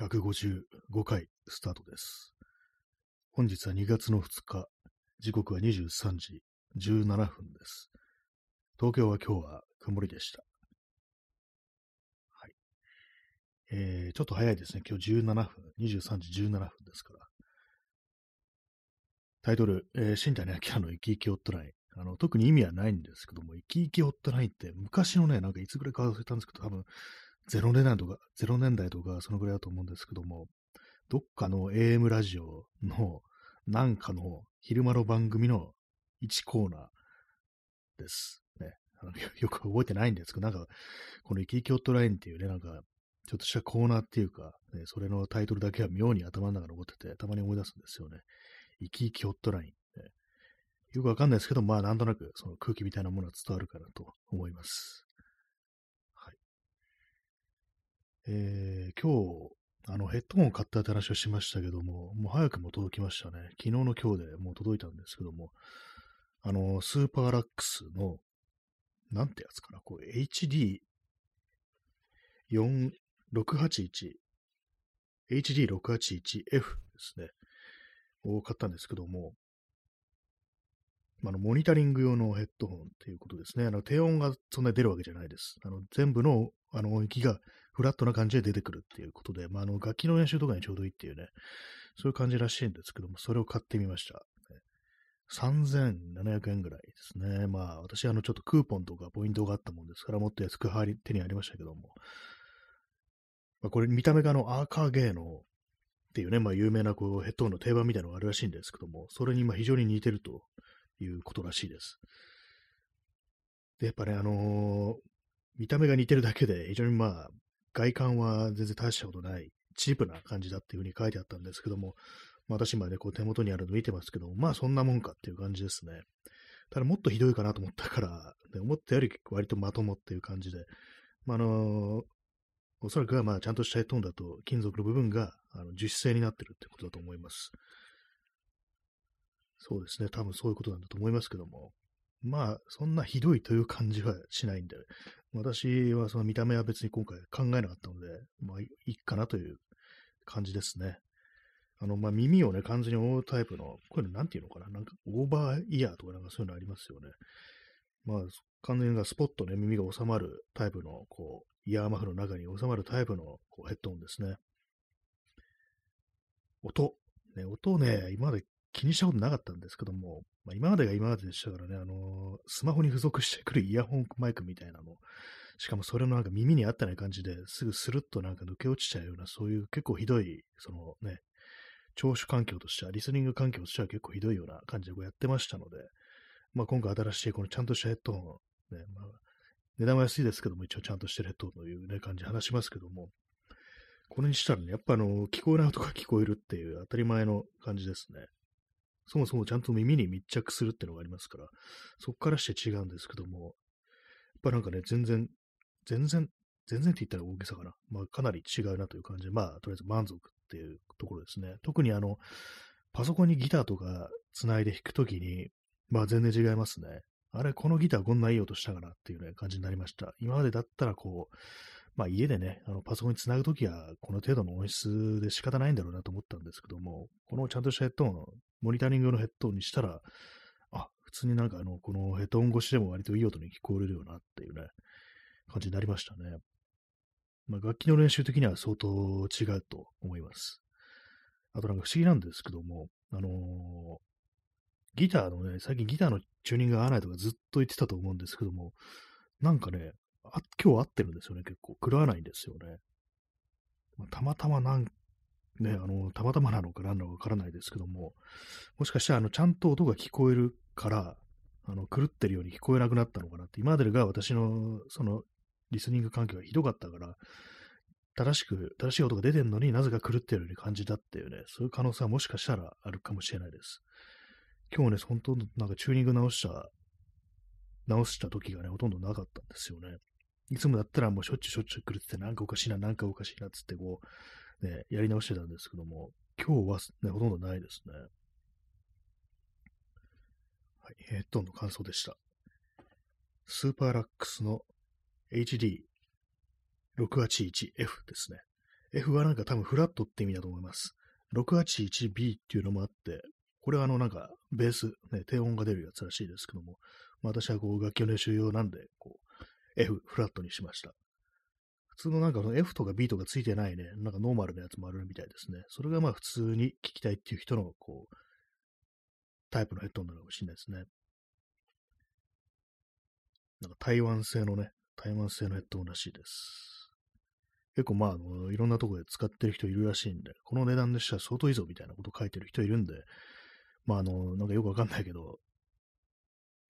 155回スタートです。本日は2月の2日、時刻は23時17分です。東京は今日は曇りでした。はい。えー、ちょっと早いですね。今日17分、23時17分ですから。タイトル、えー、新谷明の生き生きホットライン。あの、特に意味はないんですけども、生き生きホットラインって昔のね、なんかいつぐらいか忘れたんですけど、多分、0年代とか、0年代とか、そのぐらいだと思うんですけども、どっかの AM ラジオの、なんかの昼間の番組の1コーナーです。ね。あのよく覚えてないんですけど、なんか、この生き生きホットラインっていうね、なんか、ちょっとしたコーナーっていうか、ね、それのタイトルだけは妙に頭の中残ってて、たまに思い出すんですよね。生き生きホットライン。ね、よくわかんないですけど、まあなんとなくその空気みたいなものは伝わるかなと思います。はい。えー、今日、あのヘッドホンを買ったって話をしましたけども、もう早くも届きましたね。昨日の今日でもう届いたんですけども、あの、スーパーラックスの、なんてやつかな、こう、HD4681、HD681F ですね。を買ったんですけども、あの、モニタリング用のヘッドホンっていうことですね。あの、低音がそんなに出るわけじゃないです。あの、全部の、あの、音域がフラットな感じで出てくるっていうことで、まあ、あの、楽器の練習とかにちょうどいいっていうね、そういう感じらしいんですけども、それを買ってみました。3700円ぐらいですね。まあ、私、あの、ちょっとクーポンとかポイントがあったもんですから、もっと安く手にありましたけども、まあ、これ、見た目があの、アーカーゲーのっていうね、まあ、有名なこうヘッドホンの定番みたいなのがあるらしいんですけども、それにま非常に似てるということらしいです。で、やっぱね、あのー、見た目が似てるだけで、非常にまあ、外観は全然大したことない、チープな感じだっていうふうに書いてあったんですけども、まあ、私今ね、こう手元にあるの見てますけども、まあそんなもんかっていう感じですね。ただもっとひどいかなと思ったから、ね、思ったより割とまともっていう感じで、まあ、あのー、おそらくはまあちゃんとしたヘッドホンだと金属の部分があの樹脂製になってるってことだと思います。そうですね。多分そういうことなんだと思いますけども。まあ、そんなひどいという感じはしないんで、私はその見た目は別に今回考えなかったので、まあいいかなという感じですね。あの、まあ耳をね、完全に覆うタイプの、これなんていうのかななんかオーバーイヤーとかなんかそういうのありますよね。まあ、完全にスポッとね、耳が収まるタイプの、こう、イヤーマフの中に収まるタイプのこうヘッドホンですね。音。ね、音ね、今まで気にしたことなかったんですけども、まあ、今までが今まででしたからね、あのー、スマホに付属してくるイヤホンマイクみたいなの、しかもそれのなんか耳に合ってない感じですぐスルッとなんか抜け落ちちゃうような、そういう結構ひどい、そのね、聴取環境としては、リスニング環境としては結構ひどいような感じでこうやってましたので、まあ今回新しいこのちゃんとしたヘッドホン、ね、まあ値段は安いですけども、一応ちゃんとしてるヘッドホンというね、感じで話しますけども、これにしたらね、やっぱあの、聞こえない音が聞こえるっていう当たり前の感じですね。そもそもちゃんと耳に密着するっていうのがありますから、そこからして違うんですけども、やっぱなんかね、全然、全然、全然って言ったら大げさかな。まあかなり違うなという感じで、まあとりあえず満足っていうところですね。特にあの、パソコンにギターとか繋いで弾くときに、まあ全然違いますね。あれ、このギターこんないい音したかなっていうね、感じになりました。今までだったらこう、まあ家でね、あのパソコンにつなぐときはこの程度の音質で仕方ないんだろうなと思ったんですけども、このちゃんとしたヘッドホン、モニタリングのヘッドホンにしたら、あ、普通になんかあの、このヘッドホン越しでも割といい音に聞こえるよなっていうね、感じになりましたね。まあ楽器の練習的には相当違うと思います。あとなんか不思議なんですけども、あのー、ギターのね、最近ギターのチューニングが合わないとかずっと言ってたと思うんですけども、なんかね、あ今日合ってるんですよね、結構。狂わないんですよね。まあ、たまたまなん、ね、あの、たまたまなのか何なのかわからないですけども、もしかしたら、あの、ちゃんと音が聞こえるから、あの、狂ってるように聞こえなくなったのかなって、今までが私の、その、リスニング環境がひどかったから、正しく、正しい音が出てるのになぜか狂ってるように感じたっていうね、そういう可能性はもしかしたらあるかもしれないです。今日ね、本当なんかチューニング直した、直した時がね、ほとんどなかったんですよね。いつもだったらもうしょっちゅうしょっちゅう狂ってて、なんかおかしいな、なんかおかしいなっつってこう、ね、やり直してたんですけども、今日はね、ほとんどないですね。はい、ヘッドンの感想でした。スーパーラックスの HD681F ですね。F はなんか多分フラットって意味だと思います。681B っていうのもあって、これはあのなんかベース、ね、低音が出るやつらしいですけども、まあ、私はこう楽器の練習用なんで、こう、F フラットにしました。普通のなんかの F とか B とかついてないね、なんかノーマルなやつもあるみたいですね。それがまあ普通に聞きたいっていう人のこう、タイプのヘッドホンなのかもしれないですね。なんか台湾製のね、台湾製のヘッドホンらしいです。結構まあ、あの、いろんなところで使ってる人いるらしいんで、この値段でしたら相当いいぞみたいなこと書いてる人いるんで、まああの、なんかよくわかんないけど、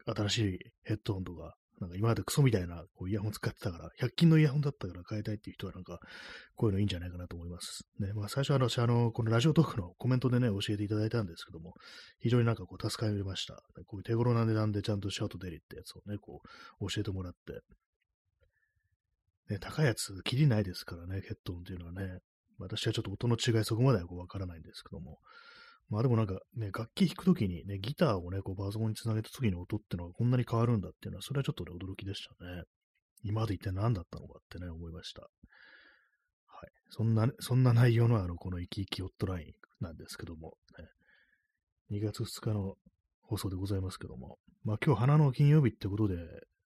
新しいヘッドホンとか、なんか今までクソみたいなこうイヤホン使ってたから、100均のイヤホンだったから変えたいっていう人はなんか、こういうのいいんじゃないかなと思います。ね、まあ最初は私、あの、このラジオトークのコメントでね、教えていただいたんですけども、非常になんかこう助かりました。こういう手頃な値段でちゃんとシャート出るってやつをね、こう教えてもらって。ね、高いやつ、きりないですからね、ヘッドンっていうのはね。私はちょっと音の違いそこまではこうわからないんですけども。まあでもなんかね、楽器弾くときにね、ギターをね、こうパソコンにつなげたときの音ってのはこんなに変わるんだっていうのは、それはちょっとね、驚きでしたね。今まで一体何だったのかってね、思いました。はい。そんな、そんな内容のあの、この生き生きオットラインなんですけども、ね、2月2日の放送でございますけども、まあ今日花の金曜日ってことで、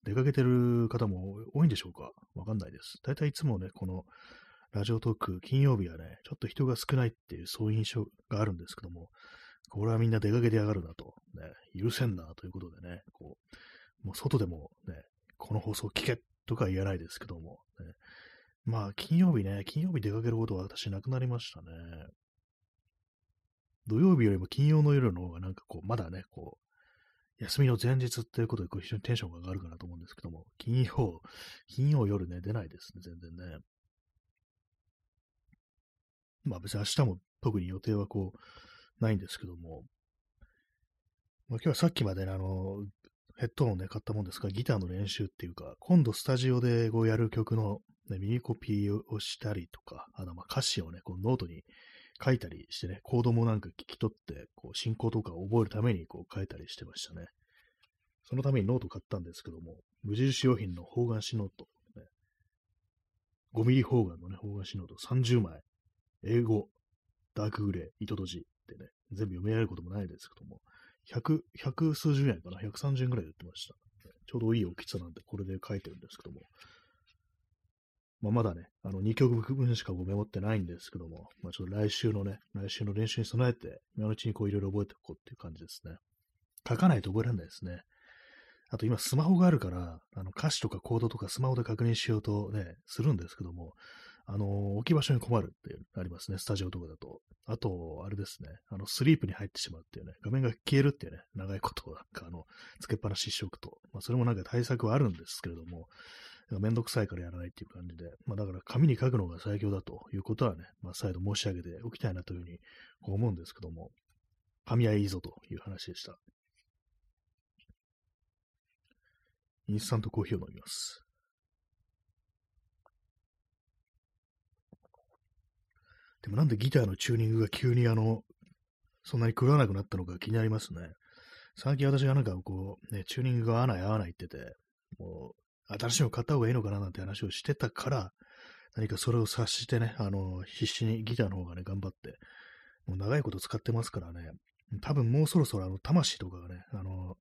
出かけてる方も多いんでしょうか？わかんないです。大体いつもね、このラジオトーク、金曜日はね、ちょっと人が少ないっていう、そういう印象があるんですけども、これはみんな出かけてやがるなと、ね、許せんなということでね、こう、もう外でもね、この放送聞けとか言えないですけども、ね、まあ、金曜日ね、金曜日出かけることは私なくなりましたね。土曜日よりも金曜の夜の方がなんかこう、まだね、こう、休みの前日っていうことでこう非常にテンションが上がるかなと思うんですけども、金曜、金曜夜ね、出ないですね、全然ね。まあ別に明日も特に予定はこう、ないんですけども、まあ、今日はさっきまでね、あの、ヘッドホンね、買ったもんですから、ギターの練習っていうか、今度スタジオでこうやる曲の、ね、耳コピーをしたりとか、あの、ま歌詞をね、こうノートに書いたりしてね、コードもなんか聞き取って、こう、進行とかを覚えるためにこう書いたりしてましたね。そのためにノート買ったんですけども、無印良品の方眼紙ノート、ね、5ミリ方眼のね、方眼紙ノート30枚 A5、ダークグレー、糸綴じってね、全部読み上げることもないですけども、100、100数十円かな、130円ぐらいで売ってました。ちょうどいい大きさなんで、これで書いてるんですけども。まあ、まだね、あの、2曲分しかメモってないんですけども、まあ、ちょっと来週のね、来週の練習に備えて、今のうちにこういろいろ覚えておこうっていう感じですね。書かないと覚えられないですね。あと今スマホがあるから、あの歌詞とかコードとかスマホで確認しようとね、するんですけども、あの、置き場所に困るっていうありますね、スタジオとかだと。あと、あれですね、あの、スリープに入ってしまうっていうね、画面が消えるっていうね、長いことなんか、あの、つけっぱなししておくと。まあ、それもなんか対策はあるんですけれども、めんどくさいからやらないっていう感じで、まあ、だから紙に書くのが最強だということはね、まあ、再度申し上げておきたいなというふうに思うんですけども、紙はいいぞという話でした。インスタントコーヒーを飲みます。でもなんでギターのチューニングが急にあの、そんなに狂わなくなったのか気になりますね。最近私がなんかこう、ね、チューニングが合わない合わないって言って、もう、新しいの買った方がいいのかななんて話をしてたから、何かそれを察してね、あの、必死にギターの方がね、頑張って、もう長いこと使ってますからね、多分もうそろそろあの、魂とかがね、あの、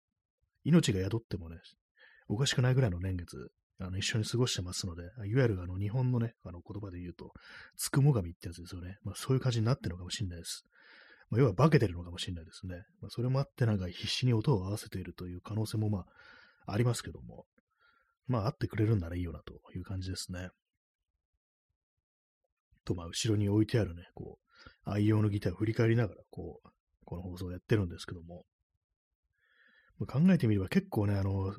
命が宿ってもね、おかしくないぐらいの年月あの、一緒に過ごしてますので、いわゆるあの、日本のね、あの、言葉で言うと、つくも神ってやつですよね。まあ、そういう感じになってるのかもしれないです。まあ、要は化けてるのかもしれないですね。まあ、それもあって、なんか必死に音を合わせているという可能性もまあ、ありますけども、まあ、会ってくれるんならいいよなという感じですね。と、まあ、後ろに置いてあるね、こう、愛用のギターを振り返りながら、こう、この放送をやってるんですけども、考えてみれば結構ね、あの、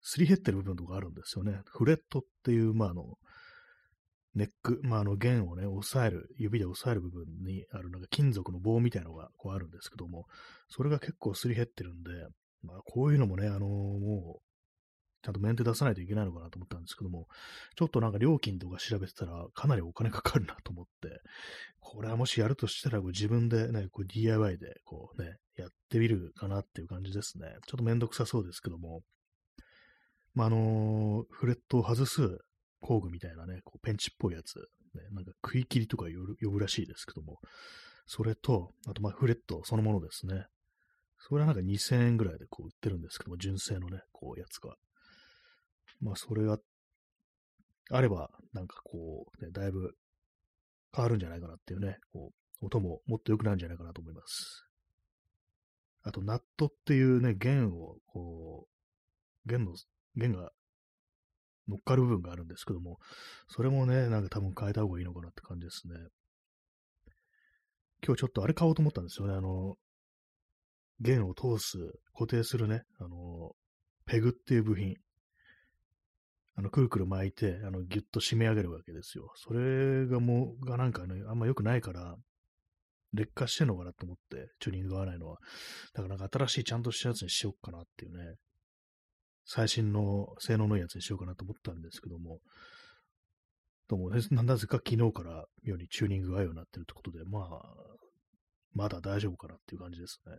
すり減ってる部分とかあるんですよね。フレットっていう、まあ、あの、ネック、まあ、あの弦をね、押さえる、指で押さえる部分にあるなんか金属の棒みたいなのがこうあるんですけども、それが結構すり減ってるんで、まあ、こういうのもね、あのー、もう、ちゃんとメンテ出さないといけないのかなと思ったんですけども、ちょっとなんか料金とか調べてたらかなりお金かかるなと思って、これはもしやるとしたら自分でね、こう DIY でこうね、やってみるかなっていう感じですね。ちょっとめんどくさそうですけども、まあ、あのフレットを外す工具みたいなね、こうペンチっぽいやつ、ね、なんか食い切りとか呼ぶらしいですけども、それと、あとまあフレットそのものですね。それはなんか2000円ぐらいでこう売ってるんですけども、純正のね、こうやつが。まあそれがあれば、なんかこう、ね、だいぶ変わるんじゃないかなっていうね、こう、音ももっと良くなるんじゃないかなと思います。あと、ナットっていうね、弦を、こう、弦の、弦が乗っかる部分があるんですけども、それもね、なんか多分変えた方がいいのかなって感じですね。今日ちょっとあれ買おうと思ったんですよね。あの、弦を通す、固定するね、あの、ペグっていう部品。あの、くるくる巻いて、あの、ぎゅっと締め上げるわけですよ。それがもう、がなんかね、あんま良くないから、劣化してんのかなと思って、チューニングが合わないのは。だからなんか新しいちゃんとしたやつにしよっかなっていうね、最新の性能のいいやつにしようかなと思ったんですけども、どうもね、なぜか昨日から妙にチューニングが合うようになってるってことで、まあ、まだ大丈夫かなっていう感じですね。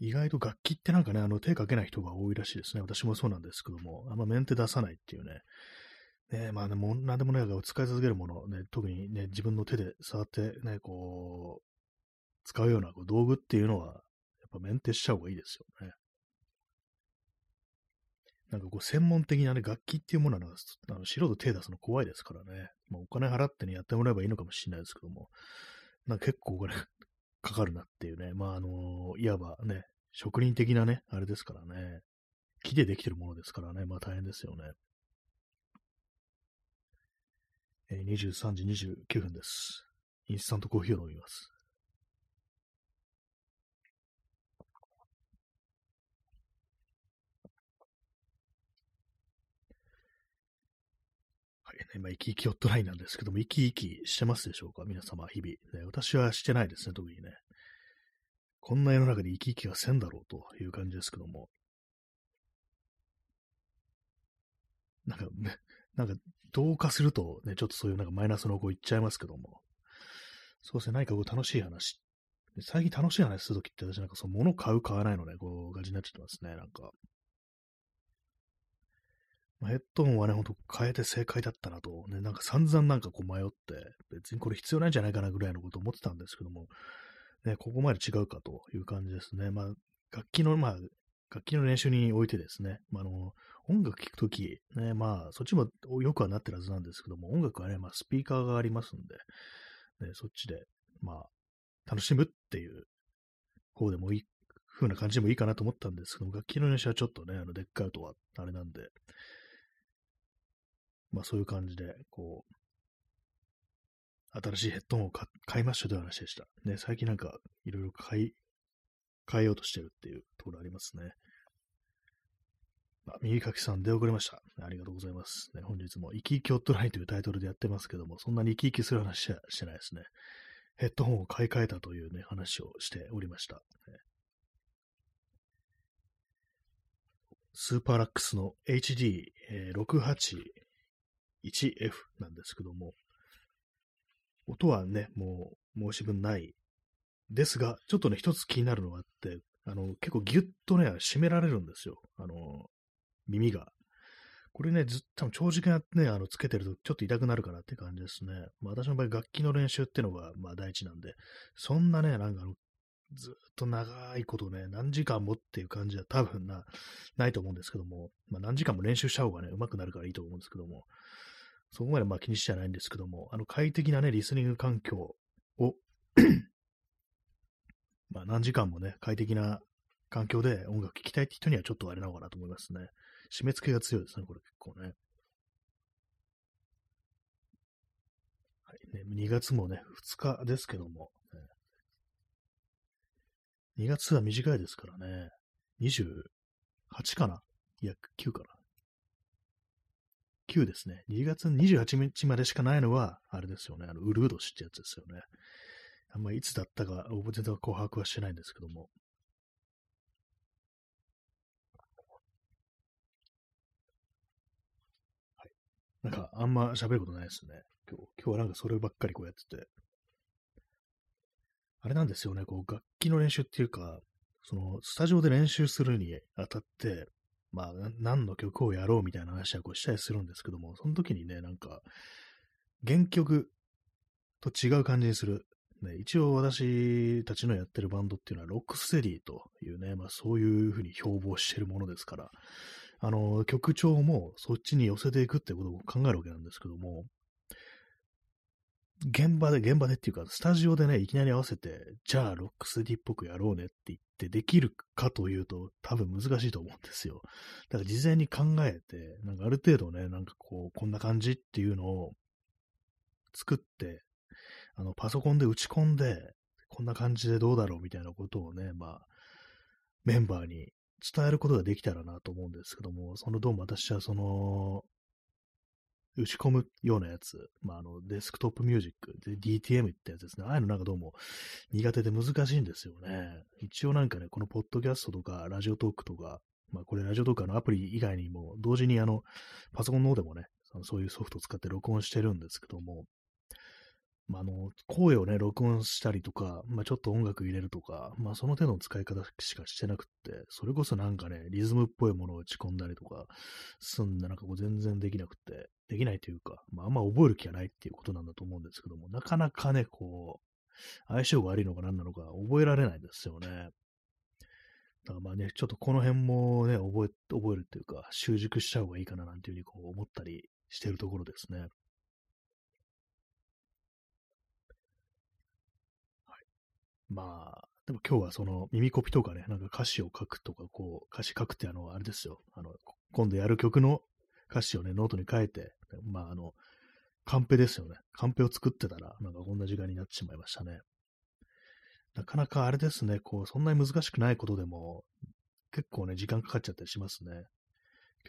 意外と楽器ってなんかね、あの手かけない人が多いらしいですね。私もそうなんですけども、あんまメンテ出さないっていうね。ねまあでも、なんでもないから使い続けるもの、ね、特にね、自分の手で触ってね、こう、使うようなこう道具っていうのは、ぱメンテしちゃう方がいいですよね。なんかこう専門的なね、楽器っていうものはあの素人手出すの怖いですからね。まあ、お金払ってね、やってもらえばいいのかもしれないですけども、なんか結構お金かかるなっていうね。まあ、あのいわばね、職人的なね、あれですからね。木でできてるものですからね。まあ大変ですよね。えー、23時29分です。インスタントコーヒーを飲みます。まあ、生き生きホットラインなんですけども、生き生きしてますでしょうか？皆様、日々、ね。私はしてないですね、特にね。こんな世の中で生き生きはせんだろうという感じですけども。なんか、ね、なんか、同化するとね、ちょっとそういうなんかマイナスの方向行っちゃいますけども。そうですね、何かこう楽しい話。最近楽しい話するときって私なんかその物買う買わないのね、こう、ガジになっちゃってますね、なんか。ヘッドホンはね、ほんと変えて正解だったなと、ね、なんか散々なんかこう迷って、別にこれ必要ないんじゃないかなぐらいのことを思ってたんですけども、ね、ここまで違うかという感じですね。まあ、楽器の、まあ、楽器の練習においてですね、まあ、あの、音楽聴くとき、ね、まあ、そっちもよくはなってるはずなんですけども、音楽はね、まあ、スピーカーがありますんで、ね、そっちで、まあ、楽しむっていう方でもいい、風な感じでもいいかなと思ったんですけども、楽器の練習はちょっとね、あの、でっかい音はあれなんで、まあ、そういう感じで、こう、新しいヘッドホンを買いましたという話でした。ね、最近なんかいろいろ買い、変えようとしてるっていうところありますね。あ、右書きさん出遅れました。ありがとうございます。ね、本日も生き生きホットラインというタイトルでやってますけども、そんなに生き生きする話はしてないですね。ヘッドホンを買い替えたというね、話をしておりました。スーパーラックスの HD68 1F なんですけども、音はね、もう申し分ない。ですが、ちょっとね、一つ気になるのがあって、あの、結構ギュッとね、締められるんですよ。あの、耳が。これね、ずっと長時間ね、あの、つけてるとちょっと痛くなるかなって感じですね。まあ、私の場合、楽器の練習ってのが、まあ、第一なんで、そんなね、なんかあの、ずっと長いことね、何時間もっていう感じは多分な、ないと思うんですけども、まあ、何時間も練習した方がね、上手くなるからいいと思うんですけども、そこまでまあ気にしちゃないんですけども、あの快適なね、リスニング環境を まあ何時間もね、快適な環境で音楽聴きたいって人にはちょっとあれなのかなと思いますね。締め付けが強いですね、これ結構ね。はい。ね、2月もね、2日ですけども、ね、2月は短いですからね、28かな？いや、9かな？9ですね。2月28日までしかないのは、あれですよね。あの、ウルード氏ってやつですよね。あんまりいつだったか、覚えては紅白はしてないんですけども。はい。なんか、あんま喋ることないですね。今日、今日はなんかそればっかりこうやってて。あれなんですよね。こう、楽器の練習っていうか、その、スタジオで練習するにあたって、まあ、何の曲をやろうみたいな話はこうしたりするんですけども、その時にね、なんか、原曲と違う感じにする。ね、一応私たちのやってるバンドっていうのはロックステディというね、まあそういうふうに標榜してるものですから、あの、曲調もそっちに寄せていくってことを考えるわけなんですけども、現場で、現場でっていうか、スタジオでね、いきなり合わせて、じゃあ、ロックステディっぽくやろうねって言ってできるかというと、多分難しいと思うんですよ。だから事前に考えて、なんかある程度ね、なんかこう、こんな感じっていうのを作って、あの、パソコンで打ち込んで、こんな感じでどうだろうみたいなことをね、まあ、メンバーに伝えることができたらなと思うんですけども、そのどうも私はその、打ち込むようなやつ、まあ、あの、デスクトップミュージック、で DTM ってやつですね。ああいうのなんかどうも苦手で難しいんですよね。一応なんかね、このポッドキャストとか、ラジオトークとか、まあ、これラジオトークのアプリ以外にも、同時にあの、パソコンの方でもね、そういうソフトを使って録音してるんですけども、まあ、あの、声をね、録音したりとか、まあ、ちょっと音楽入れるとか、まあ、その手の使い方しかしてなくって、それこそなんかね、リズムっぽいものを打ち込んだりとか、すんで、なんかこう全然できなくて、できないというか、まあ、あんま覚える気がないっていうことなんだと思うんですけども、なかなかね、こう、相性が悪いのか何なのか覚えられないですよね。だからまあね、ちょっとこの辺もね、覚え、覚えるっていうか、習熟しちゃう方がいいかななんていうふうにこう思ったりしてるところですね。はいまあ、でも今日はその耳コピとかね、なんか歌詞を書くとか、こう、歌詞書くってあの、あれですよ。あの、今度やる曲の歌詞をね、ノートに書いて、まああの、カンペですよね。カンペを作ってたら、なんかこんな時間になってしまいましたね。なかなかあれですね、こう、そんなに難しくないことでも、結構ね、時間かかっちゃったりしますね。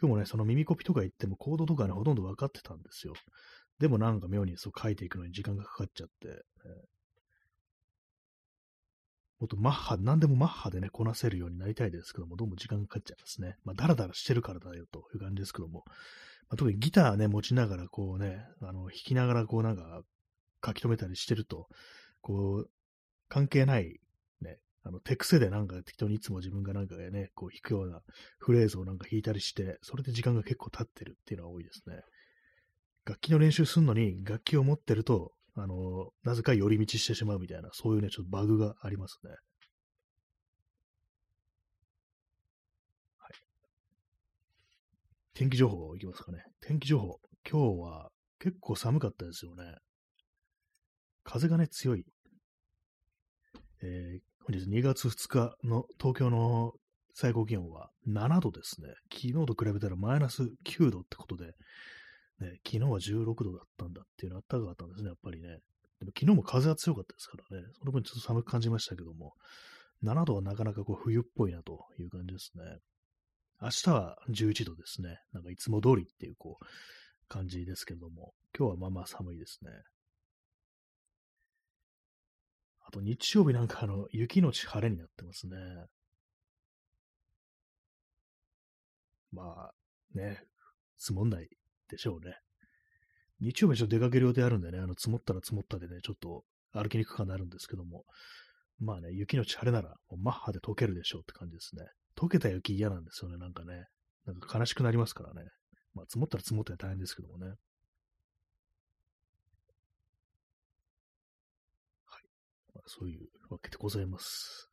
今日もね、その耳コピとか言ってもコードとかね、ほとんど分かってたんですよ。でもなんか妙にそう書いていくのに時間がかかっちゃって、もっとマッハ、何でもマッハでね、こなせるようになりたいですけども、どうも時間かかっちゃいますね。まあ、ダラダラしてるからだよという感じですけども、まあ、特にギターね、持ちながらこうね、あの、弾きながらこうなんか書き留めたりしてると、こう、関係ないね、あの、手癖でなんか適当にいつも自分がなんかね、こう弾くようなフレーズをなんか弾いたりして、それで時間が結構経ってるっていうのは多いですね。楽器の練習するのに楽器を持ってると、あの、なぜか寄り道してしまうみたいな、そういうね、ちょっとバグがありますね。はい。天気情報いきますかね。天気情報。今日は結構寒かったですよね。風がね、強い。えー、本日2月2日の東京の最高気温は7度ですね。昨日と比べたらマイナス9度ってことで、ね、昨日は16度だったんだっていうのはあったかかったんですね、やっぱりね。でも昨日も風は強かったですからね、その分ちょっと寒く感じましたけども、7度はなかなかこう冬っぽいなという感じですね。明日は11度ですね。なんかいつも通りっていうこう感じですけども、今日はまあまあ寒いですね。あと日曜日なんかあの雪のち晴れになってますね。まあね、積もんないでしょうね。日曜日ちょっと出かける予定あるんでね、あの、積もったら積もったでね、ちょっと歩きにくくなるんですけども、まあね、雪のち晴れなら、もうマッハで溶けるでしょうって感じですね。溶けた雪嫌なんですよね、なんかね。なんか悲しくなりますからね。まあ、積もったら積もったら大変ですけどもね。はい。まあ、そういうわけでございます。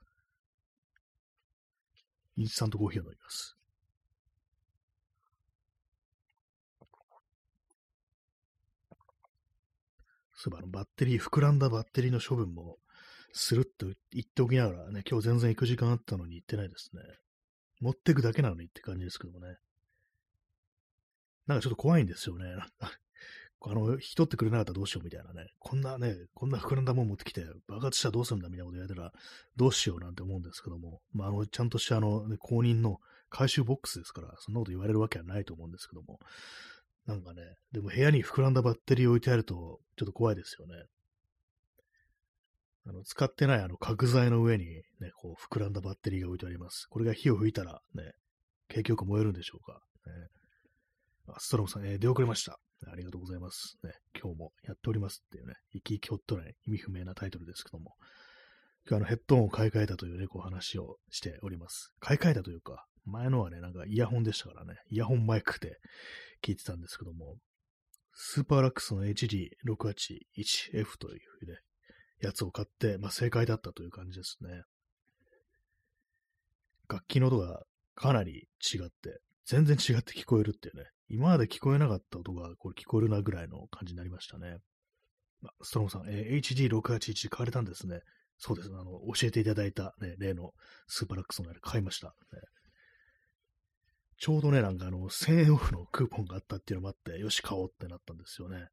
インスタントコーヒーを飲みます。そういえばバッテリー、膨らんだバッテリーの処分もするっと言っておきながらね、今日全然行く時間あったのに行ってないですね。持ってくだけなのにって感じですけどもね。なんかちょっと怖いんですよね。あの、引き取ってくれなかったらどうしようみたいなね。こんなね、こんな膨らんだもん持ってきて爆発したらどうするんだみたいなこと言われたらどうしようなんて思うんですけども。まあ、あの、ちゃんとしたあの、ね、公認の回収ボックスですから、そんなこと言われるわけはないと思うんですけども。なんかね、でも部屋に膨らんだバッテリー置いてあると、ちょっと怖いですよね。あの、使ってないあの角材の上にね、こう膨らんだバッテリーが置いてあります。これが火を吹いたらね、景気よく燃えるんでしょうか。ね、ストロムさん、えー、出遅れました。ありがとうございます。ね、今日もやっておりますっていうね、生き生きほっとない意味不明なタイトルですけども、今日あのヘッドホンを買い替えたというね、こう話をしております。買い替えたというか、前のはね、なんかイヤホンでしたからね、イヤホンマイクで聞いてたんですけども、スーパーラックスの HD681F というね、やつを買って、まあ正解だったという感じですね。楽器の音がかなり違って、全然違って聞こえるっていうね、今まで聞こえなかった音がこれ聞こえるなぐらいの感じになりましたね。まストロムさん、えー、HD681 買われたんですね。そうですね。あの、教えていただいた、ね、例のスーパーラックスのあれ買いました、ね。ちょうどね、なんかあの、1000円オフのクーポンがあったっていうのもあって、よし、買おうってなったんですよね。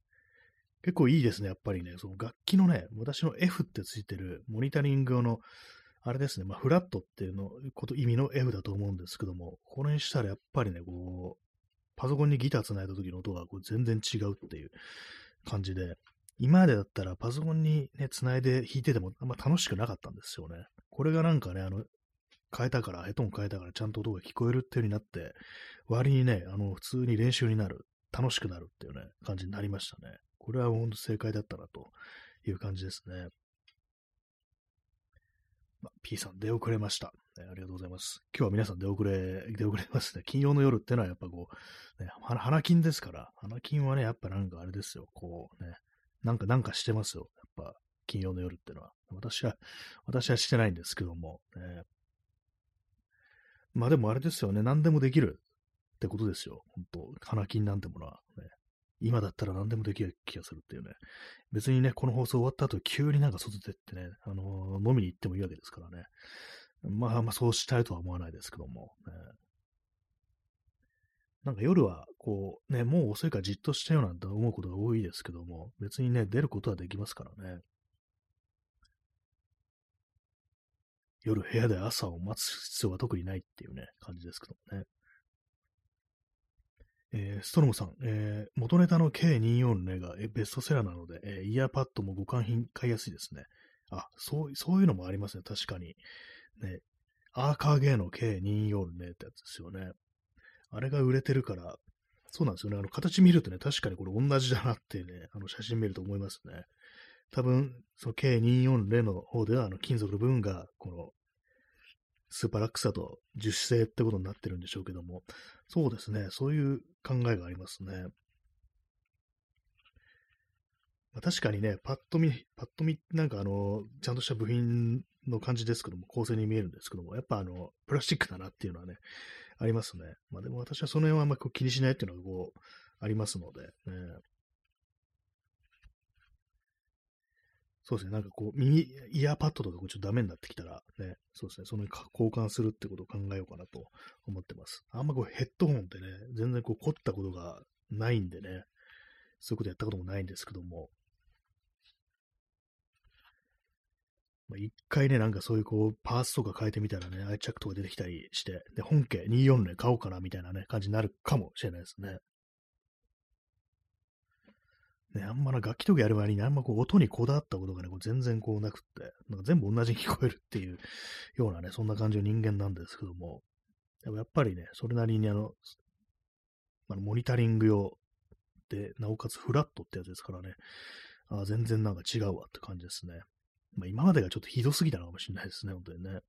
結構いいですね、やっぱりね。その楽器のね、私の F ってついてるモニタリング用の、あれですね、まあ、フラットっていうの、こと、意味の F だと思うんですけども、これにしたらやっぱりね、こう、パソコンにギター繋いだ時の音がこう全然違うっていう感じで、今までだったらパソコンにね、繋いで弾いててもあんま楽しくなかったんですよね。これがなんかね、あの、変えたから、ヘッドホン変えたからちゃんと音が聞こえるっていう風になって、割にね、あの、普通に練習になる、楽しくなるっていうね、感じになりましたね。これは本当正解だったなという感じですね。ま P さん出遅れました、ね。ありがとうございます。今日は皆さん出遅れ、出遅れますね。金曜の夜ってのはやっぱこう、ね、花金ですから、花金はね、やっぱなんかあれですよ、こうね、なんかなんかしてますよ。やっぱ金曜の夜ってのは。私は、私はしてないんですけども、ね。まあでもあれですよね、何でもできるってことですよ。本当花金なんてものは、ね。今だったら何でもできる気がするっていうね。別にね、この放送終わった後、急になんか外出ってね、あのー、飲みに行ってもいいわけですからね。まあまあそうしたいとは思わないですけども、ね。なんか夜は、こう、ね、もう遅いからじっとしてよなんて思うことが多いですけども、別にね、出ることはできますからね。夜部屋で朝を待つ必要は特にないっていうね、感じですけどもね。えー、ストロムさん、えー、元ネタの K240 がベストセラーなので、え、イヤーパッドも互換品買いやすいですね。あ、そう、そういうのもありますね、確かに。ね、アーカーゲーの K240 ってやつですよね。あれが売れてるから、そうなんですよね。あの、形見るとね、確かにこれ同じだなってね、あの、写真見ると思いますね。多分、その K240 の方では、あの、金属の部分が、この、スーパーラックスだと樹脂製ってことになってるんでしょうけども、そうですね、そういう考えがありますね。まあ、確かにね、パッと見、パッと見、なんかあの、ちゃんとした部品の感じですけども、構成に見えるんですけども、やっぱあの、プラスチックだなっていうのはね、ありますね。まあでも私はその辺はあんまり気にしないっていうのがこう、ありますので、ね、そうですね、なんかこう、耳、イヤーパッドとかちょっとダメになってきたら、ね、そうですね、その交換するってことを考えようかなと思ってます。あんまこうヘッドホンってね、全然こう凝ったことがないんでね、そういうことやったこともないんですけども、まあ、一回ね、なんかそういうこう、パーツとか変えてみたらね、愛着とか出てきたりして、で、本家24年買おうかなみたいなね、感じになるかもしれないですね。ね、あんまな楽器とかやる割にあんまこう音にこだわったことがね、こう全然こうなくって、なんか全部同じに聞こえるっていうようなね、そんな感じの人間なんですけども、でもやっぱりね、それなりにあの、あのモニタリング用で、なおかつフラットってやつですからね、あ全然なんか違うわって感じですね。まあ今までがちょっとひどすぎたのかもしれないですね、本当にね。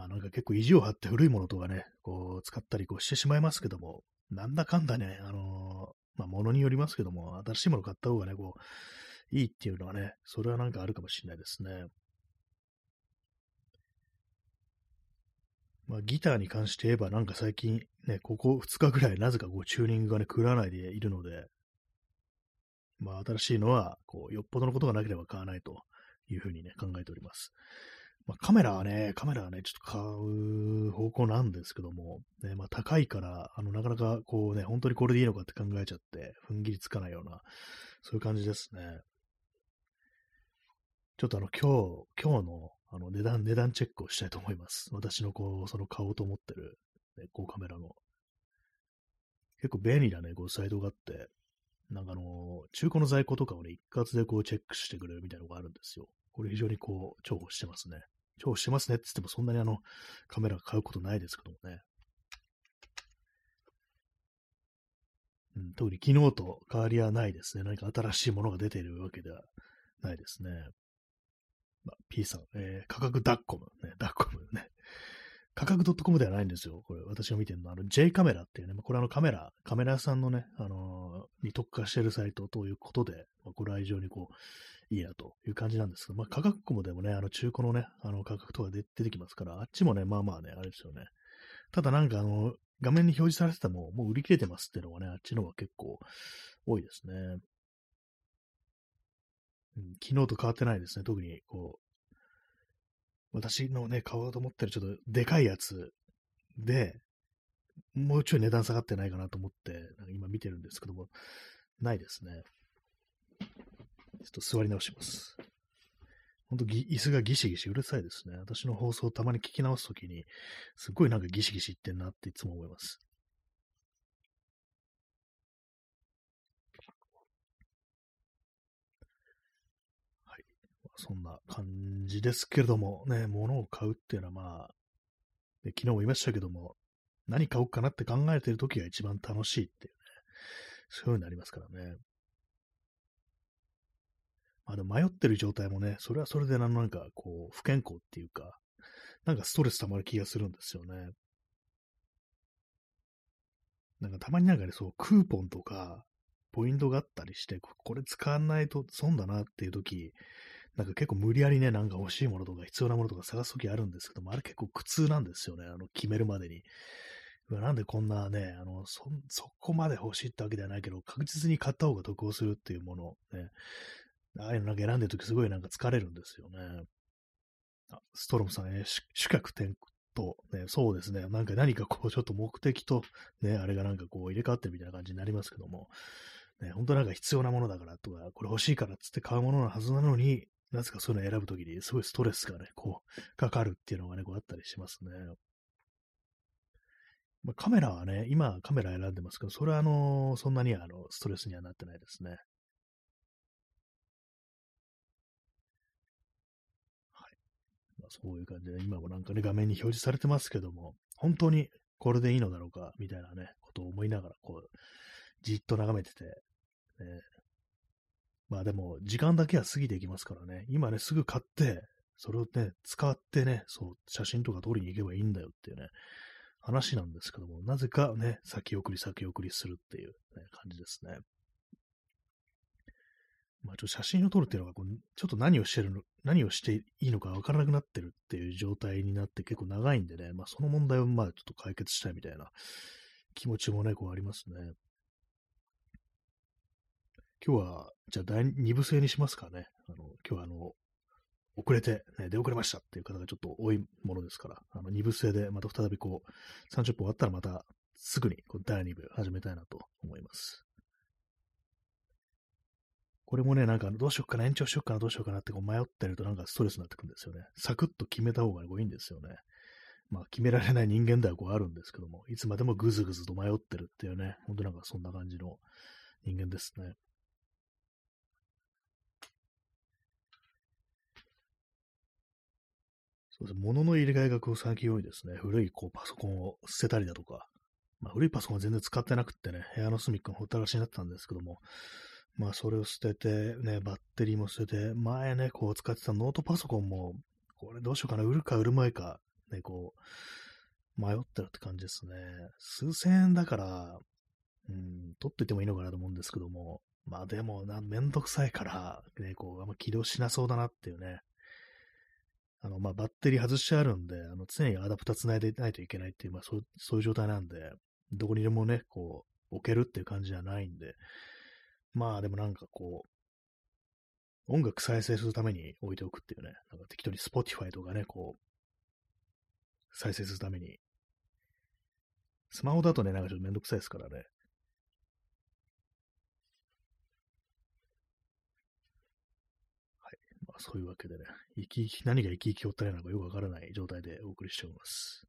まあなんか結構意地を張って古いものとかね、こう使ったりこうしてしまいますけども、なんだかんだね、あのー、まあ物によりますけども、新しいもの買った方がね、こう、いいっていうのはね、それはなんかあるかもしれないですね。まあギターに関して言えばなんか最近ね、ここ2日ぐらいなぜかこうチューニングがね、食らわないでいるので、まあ新しいのは、こう、よっぽどのことがなければ買わないというふうにね、考えております。まあ、カメラはね、カメラはね、ちょっと買う方向なんですけども、ね、まあ、高いから、あの、なかなかこうね、本当にこれでいいのかって考えちゃって、踏ん切りつかないような、そういう感じですね。ちょっとあの、今日、今日の、あの、値段、値段チェックをしたいと思います。私のこう、その買おうと思ってる、ね、こうカメラの。結構便利なね、こう、サイトがあって、なんかあの、中古の在庫とかをね、一括でこうチェックしてくれるみたいなのがあるんですよ。これ非常にこう、重宝してますね。重宝してますねって言ってもそんなにあの、カメラ買うことないですけどもね。うん、特に昨日と変わりはないですね。何か新しいものが出ているわけではないですね。まあ、P さん、えー、価格ダッコム、ね、ダッコムね。価格 .com ではないんですよ。これ、私が見てるのは、あの、J カメラっていうね、まこれあのカメラ、カメラ屋さんのね、あのー、に特化してるサイトということで、まあ、これは非常にこう、いいやという感じなんですけど、まあ、価格コムでもね、あの、中古のね、あの、価格とかで出てきますから、あっちもね、まあまあね、あれですよね。ただなんかあの、画面に表示されてても、もう売り切れてますっていうのがね、あっちの方が結構多いですね。うん、昨日と変わってないですね。特に、こう、私のね、買おうと思ってるちょっとでかいやつで、もうちょい値段下がってないかなと思って、なんか今見てるんですけども、ないですね。ちょっと座り直します。ほんと、椅子がギシギシうるさいですね。私の放送をたまに聞き直すときに、すっごいなんかギシギシ言ってんなっていつも思います。はいそんな感じですけれども、ね、物を買うっていうのはまあ、昨日も言いましたけども、何買おうかなって考えてる時が一番楽しいっていうね、そういう風になりますからね。あでも迷ってる状態もね、それはそれでなんかこう、不健康っていうか、なんかストレス溜まる気がするんですよね。なんかたまになんかね、そう、クーポンとか、ポイントがあったりして、これ使わないと損だなっていう時、なんか結構無理やりね、なんか欲しいものとか必要なものとか探すときあるんですけども、あれ結構苦痛なんですよね、あの、決めるまでに。なんでこんなね、あの、そ、そこまで欲しいってわけではないけど、確実に買った方が得をするっていうもの、ね。ああいうのなんか選んでるときすごいなんか疲れるんですよね。あストロムさんね、主客転と、ね、そうですね、なんか何かこうちょっと目的と、ね、あれがなんかこう入れ替わってるみたいな感じになりますけども、ね、本当なんか必要なものだからとか、これ欲しいからっつって買うもののはずなのに、なぜかそういうの選ぶときに、すごいストレスがね、こう、かかるっていうのがね、こうあったりしますね。まあ、カメラはね、今カメラ選んでますけど、それはあの、そんなにあの、ストレスにはなってないですね。はい。まあ、そういう感じで、今もなんかね、画面に表示されてますけども、本当にこれでいいのだろうか、みたいなね、ことを思いながら、こう、じっと眺めてて、ね、まあでも、時間だけは過ぎていきますからね。今ね、すぐ買って、それをね、使ってね、そう、写真とか撮りに行けばいいんだよっていうね、話なんですけども、なぜかね、先送り先送りするっていう、ね、感じですね。まあ、ちょっと写真を撮るっていうのがこう、ちょっと何をしてるの、何をしていいのかわからなくなってるっていう状態になって結構長いんでね、まあ、その問題をまあ、ちょっと解決したいみたいな気持ちもね、こうありますね。今日は、じゃあ第2部制にしますかね。あの、今日はあの、遅れて、ね、出遅れましたっていう方がちょっと多いものですから、あの、2部制でまた再びこう、30分終わったらまたすぐにこう第2部始めたいなと思います。これもね、なんかどうしよっかな、延長しよっかな、どうしようかなってこう迷ってるとなんかストレスになってくるんですよね。サクッと決めた方がこういいんですよね。まあ決められない人間ではこうあるんですけども、いつまでもぐずぐずと迷ってるっていうね、ほんとなんかそんな感じの人間ですね。そうです物の入れ替えがこう最近多いですね。古いこうパソコンを捨てたりだとか、まあ、古いパソコンは全然使ってなくってね、部屋の隅っこのほったらかしになってたんですけども、まあそれを捨てて、ね、バッテリーも捨てて、前ね、こう使ってたノートパソコンも、これどうしようかな、売るか売る前か、ね、こう、迷ってるって感じですね。数千円だから、うん、取っててもいいのかなと思うんですけども、まあでもな、めんどくさいから、ね、こう、あんま起動しなそうだなっていうね、あの、まあ、バッテリー外してあるんで、あの、常にアダプタ繋いでないといけないっていう、まあ、そう、そういう状態なんで、どこにでもね、こう、置けるっていう感じじゃないんで、まあ、でもなんかこう、音楽再生するために置いておくっていうね、なんか適当に Spotify とかね、こう、再生するために。スマホだとね、なんかちょっとめんどくさいですからね。はい。まあそういうわけでね、生き生き、何が生き生きおったりなのかよくわからない状態でお送りしております。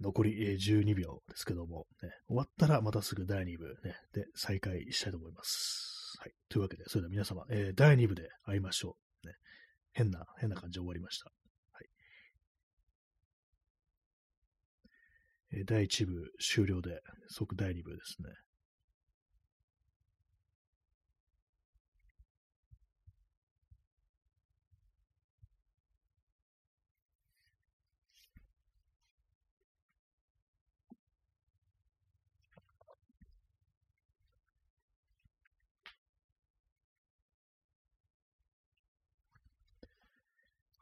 残り12秒ですけども、ね、終わったらまたすぐ第2部、ね、で再開したいと思います。はい。というわけで、それでは皆様、えー、第2部で会いましょう。ね、変な、変な感じで終わりました。はい。えー、第1部終了で、即第2部ですね。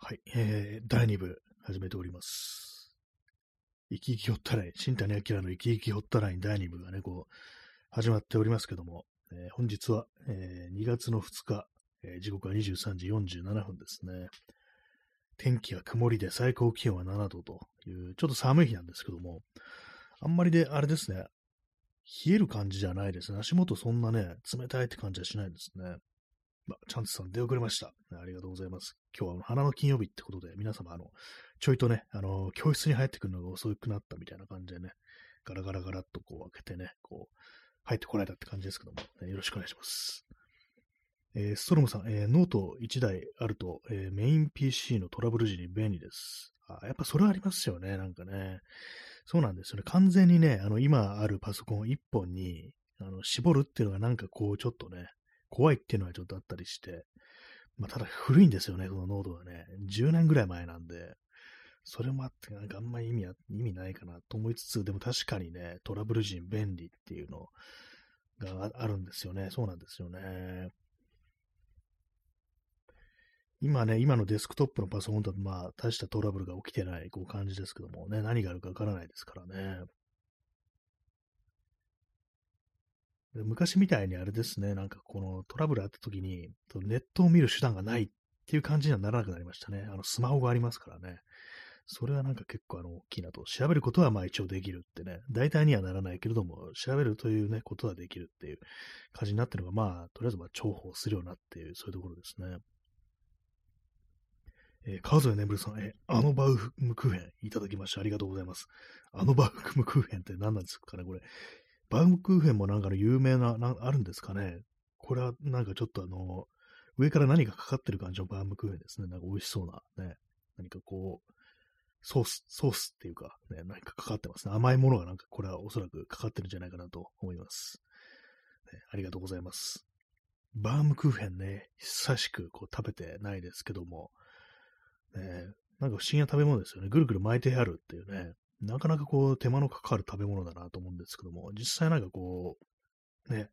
はい、えー、第2部始めております。生き生きホットライン、新谷明の生き生きホットライン第2部がね、こう、始まっておりますけども、えー本日は、えー2月の2日、えー時刻は23時47分ですね。天気は曇りで最高気温は7度という、ちょっと寒い日なんですけども、あんまりで、あれですね、冷える感じじゃないですね。足元そんなね、冷たいって感じはしないですね。まあ、チャンツさん出遅れました。ありがとうございます。今日はあの花の金曜日ってことで、皆様、あの、ちょいとね、あの、教室に入ってくるのが遅くなったみたいな感じでね、ガラガラガラっとこう開けてね、こう、入ってこられたって感じですけども、ねよろしくお願いします。えーストロムさん、えーノート1台あると、えーメイン PC のトラブル時に便利です。あやっぱそれはありますよね、なんかね。そうなんですよね。完全にね、あの、今あるパソコン1本に、あの、絞るっていうのがなんかこう、ちょっとね、怖いっていうのはちょっとあったりして、まあ、ただ古いんですよね、このノードがね。10年ぐらい前なんで、それもあって、なんかあんまり意味意味ないかなと思いつつ、でも確かにね、トラブル時に便利っていうのがあるんですよね。そうなんですよね。今ね、今のデスクトップのパソコンだと、まあ、大したトラブルが起きてないこう感じですけどもね、何があるかわからないですからね。で昔みたいにあれですね、なんかこのトラブルあった時に、ネットを見る手段がないっていう感じにはならなくなりましたね。あの、スマホがありますからね。それはなんか結構あの、大きいなと。調べることはまあ一応できるってね。大体にはならないけれども、調べるというね、ことはできるっていう感じになってるのが、まあ、とりあえずまあ重宝するようなっていう、そういうところですね。えー、川添眠さん、えあのバウムクーヘンいただきましてありがとうございます。あのバウムクーヘンって何なんですかね、これ。バウムクーヘンもなんかの有名な、なあるんですかね。これはなんかちょっとあの、上から何かかかってる感じのバウムクーヘンですね。なんか美味しそうな、ね。何かこう、ソース、ソースっていうか、ね、何かかかってますね。甘いものがなんかこれはおそらくかかってるんじゃないかなと思います。ね、ありがとうございます。バウムクーヘンね、久しくこう食べてないですけども、ね、なんか不思議な食べ物ですよね。ぐるぐる巻いてあるっていうね。なかなかこう手間のかかる食べ物だなと思うんですけども、実際なんかこう、ね、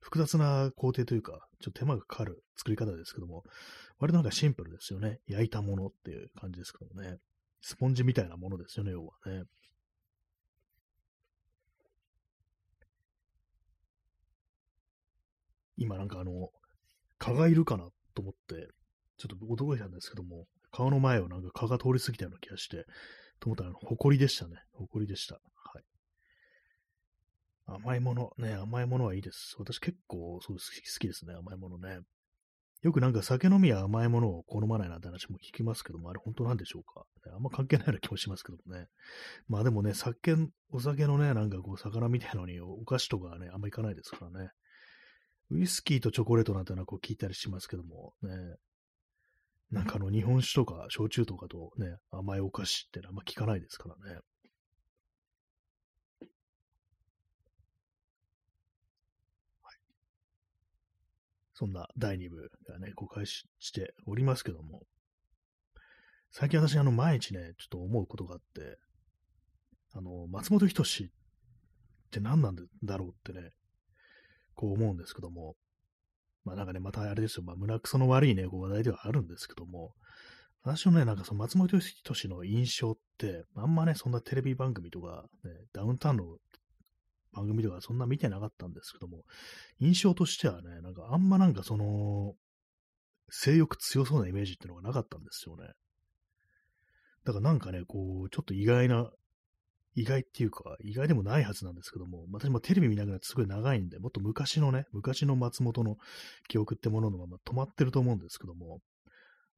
複雑な工程というか、ちょっと手間がかかる作り方ですけども、割となんかシンプルですよね。焼いたものっていう感じですけどもね。スポンジみたいなものですよね、要はね。今なんかあの、蚊がいるかなと思って、ちょっと驚いたんですけども、顔の前をなんか蚊が通り過ぎたような気がして、と思ったら、あの、埃でしたね。埃でした。はい。甘いもの、ね、甘いものはいいです。私結構、そう。好きですね、甘いものね。よくなんか酒飲みは甘いものを好まないなんて話も聞きますけども、あれ本当なんでしょうか？あんま関係ないような気もしますけどもね。まあでもね、酒、お酒のね、なんかこう、魚みたいなのにお菓子とかはね、あんまいかないですからね。ウイスキーとチョコレートなんてのはこう聞いたりしますけども、ね。なんかあの、日本酒とか焼酎とかとね、甘いお菓子ってあんま聞かないですからね。そんな第2部がね、公開ししておりますけども、最近私、あの、毎日ね、ちょっと思うことがあって、あの、松本人志って何なんだろうってね、こう思うんですけども、まあなんかね、またあれですよ、まあ胸くその悪いね、こう話題ではあるんですけども、私のね、なんかその松本人志の印象って、あんまね、そんなテレビ番組とか、ね、ダウンタウンの番組とかそんな見てなかったんですけども、印象としてはね、なんかあんまなんかその、性欲強そうなイメージっていうのがなかったんですよね。だからなんかね、こう、ちょっと意外な、意外っていうか、意外でもないはずなんですけども、私もテレビ見なくなってすごい長いんで、もっと昔のね、昔の松本の記憶ってもののまま止まってると思うんですけども、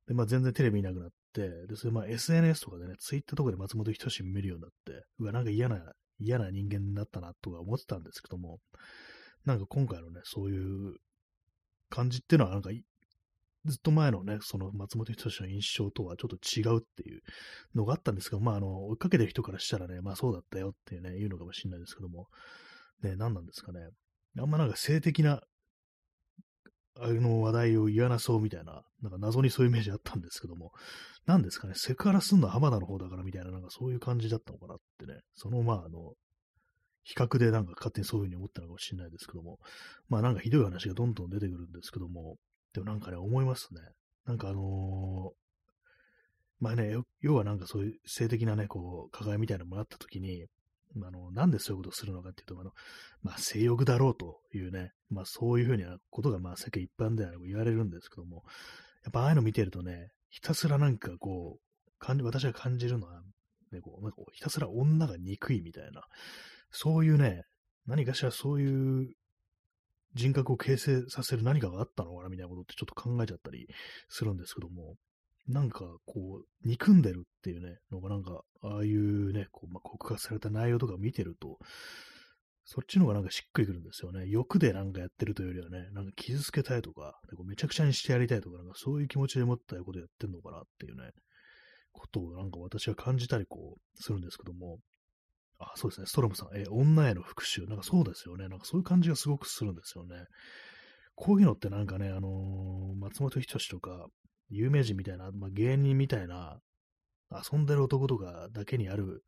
で、まあ全然テレビ見なくなって、で、それまあ SNS とかでね、ツイッターとかで松本人志見るようになって、うわ、なんか嫌な、嫌な人間になったなとか思ってたんですけども、なんか今回のね、そういう感じっていうのはなんかずっと前のね、その松本人志の印象とはちょっと違うっていうのがあったんですが、まあ、あの、追いかけてる人からしたらね、まあそうだったよっていうね、言うのかもしれないですけども、ね、何なんですかね。あんまなんか性的な、あの話題を言わなそうみたいな、なんか謎にそういうイメージあったんですけども、何ですかね、セクハラすんのは浜田の方だからみたいな、なんかそういう感じだったのかなってね、そのまあ、あの、比較でなんか勝手にそういうふうに思ったのかもしれないですけども、まあなんかひどい話がどんどん出てくるんですけども、でもなんかね、思いますね。なんかあのーまあね、要はなんかそういう性的なね、こう、輝みたいなのもあったときに、あの、なんでそういうことをするのかっていうと、あの、まあ、性欲だろうというね、まあ、そういうふうなことが、まあ、世間一般では言われるんですけども、やっぱああいうの見てるとね、ひたすらなんかこう、感じ、私が感じるのは、ね、こう、なんかひたすら女が憎いみたいな、そういうね、何かしらそういう人格を形成させる何かがあったのかなみたいなことってちょっと考えちゃったりするんですけども、なんかこう、憎んでるっていうね、のがなんか、ああいうね、こうまあ、告発された内容とか見てると、そっちの方がなんかしっくりくるんですよね。欲でなんかやってるというよりはね、なんか傷つけたいとか、こうめちゃくちゃにしてやりたいとか、なんかそういう気持ちで持ったことやってんのかなっていうね、ことをなんか私は感じたりこう、するんですけども、あ、そうですね、ストロムさん、え女への復讐。なんかそうですよね。なんかそういう感じがすごくするんですよね。こういうのってなんかね、あのー、松本人志とか、有名人みたいな、まあ、芸人みたいな、遊んでる男とかだけにある、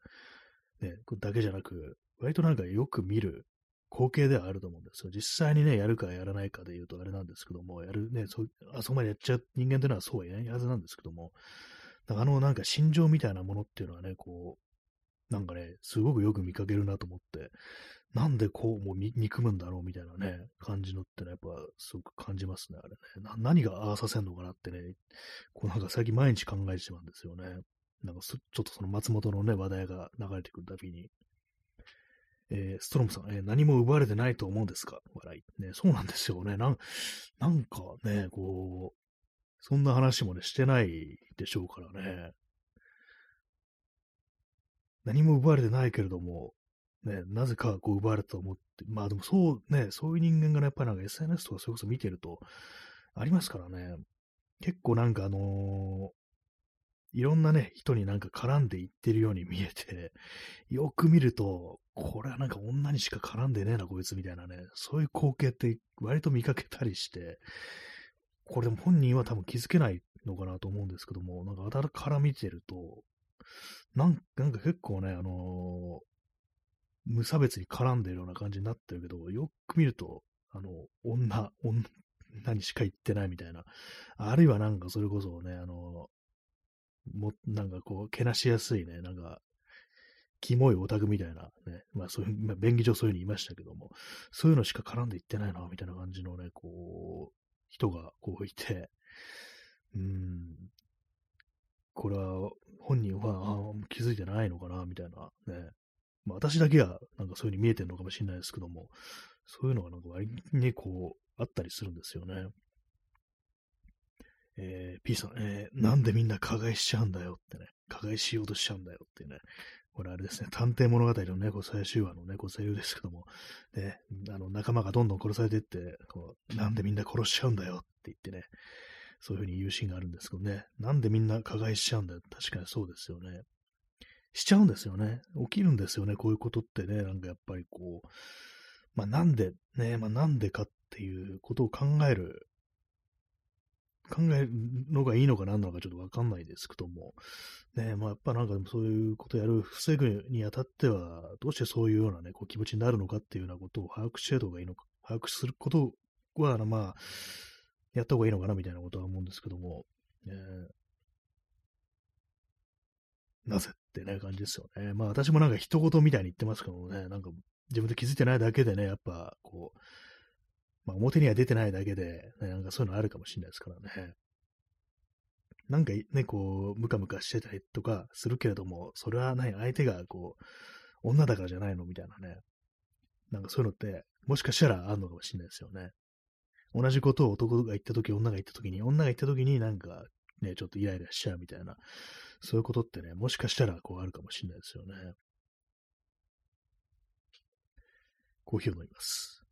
ね、だけじゃなく、割となんかよく見る光景ではあると思うんですよ。実際にね、やるかやらないかで言うとあれなんですけども、やるね、そ、あそこまでやっちゃう人間というのはそうはいないはずなんですけども、あのなんか心情みたいなものっていうのはね、こう、なんかね、すごくよく見かけるなと思って、なんでこう、もう憎むんだろうみたいなね、感じのってね、やっぱすごく感じますね、あれね。何がああさせんのかなってね、こうなんか最近毎日考えてしまうんですよね。なんかちょっとその松本のね、話題が流れてくるたびに。えー、ストロムさん、えー、何も奪われてないと思うんですか？笑い。ね、そうなんですよね。なん、なんかね、こう、そんな話もね、してないでしょうからね。何も奪われてないけれども、ね、なぜかこう奪われたと思って、まあでもそうね、そういう人間がね、やっぱりなんか SNS とかそれこそ見てると、ありますからね、結構なんかあのー、いろんなね、人になんか絡んでいってるように見えて、よく見ると、これはなんか女にしか絡んでねえな、こいつみたいなね、そういう光景って割と見かけたりして、これでも本人は多分気づけないのかなと思うんですけども、なんかあたから見てると、なんか結構ね、あの無差別に絡んでるような感じになってるけど、よく見ると、あの、女、女にしか言ってないみたいな。あるいはなんかそれこそね、あの、も、なんかこう、けなしやすいね、なんか、キモいオタクみたいなね、まあそういう、まあ、便宜上そういうふうに言いましたけども、そういうのしか絡んでいってないな、みたいな感じのね、こう、人がこういて、うん、これは本人は気づいてないのかな、みたいなね、まあ、私だけがなんかそういう風に見えてるのかもしれないですけども、そういうのがなんか割にこう、あったりするんですよね。えー、P さん、えー、なんでみんな加害しちゃうんだよってね、加害しようとしちゃうんだよってね、これあれですね、探偵物語のね、こう最終話のね、こうセリフですけども、ね、あの仲間がどんどん殺されていって、こうなんでみんな殺しちゃうんだよって言ってね、そういう風に言うシーンがあるんですけどね、なんでみんな加害しちゃうんだよ。確かにそうですよね。しちゃうんですよね。起きるんですよね。こういうことってね、なんかやっぱりこう、まあなんで、ね、まあなんでかっていうことを考える、考えるのがいいのか何なのかちょっとわかんないですけども、ね、まあやっぱなんかそういうことやる、防ぐにあたっては、どうしてそういうようなね、こう気持ちになるのかっていうようなことを把握しておいた方がいいのか、把握することは、まあ、やった方がいいのかなみたいなことは思うんですけども、ね、なぜってね、感じですよね。まあ私もなんか一言みたいに言ってますけどね、なんか自分で気づいてないだけでね、やっぱこう、まあ表には出てないだけで、ね、なんかそういうのあるかもしれないですからね。なんかね、こう、ムカムカしてたりとかするけれども、それは何、相手がこう、女だからじゃないのみたいなね。なんかそういうのって、もしかしたらあるのかもしれないですよね。同じことを男が言ったとき、女が言ったときに、女が言ったときになんかね、ちょっとイライラしちゃうみたいな、そういうことってね、もしかしたらこうあるかもしれないですよね。コーヒーを飲みます。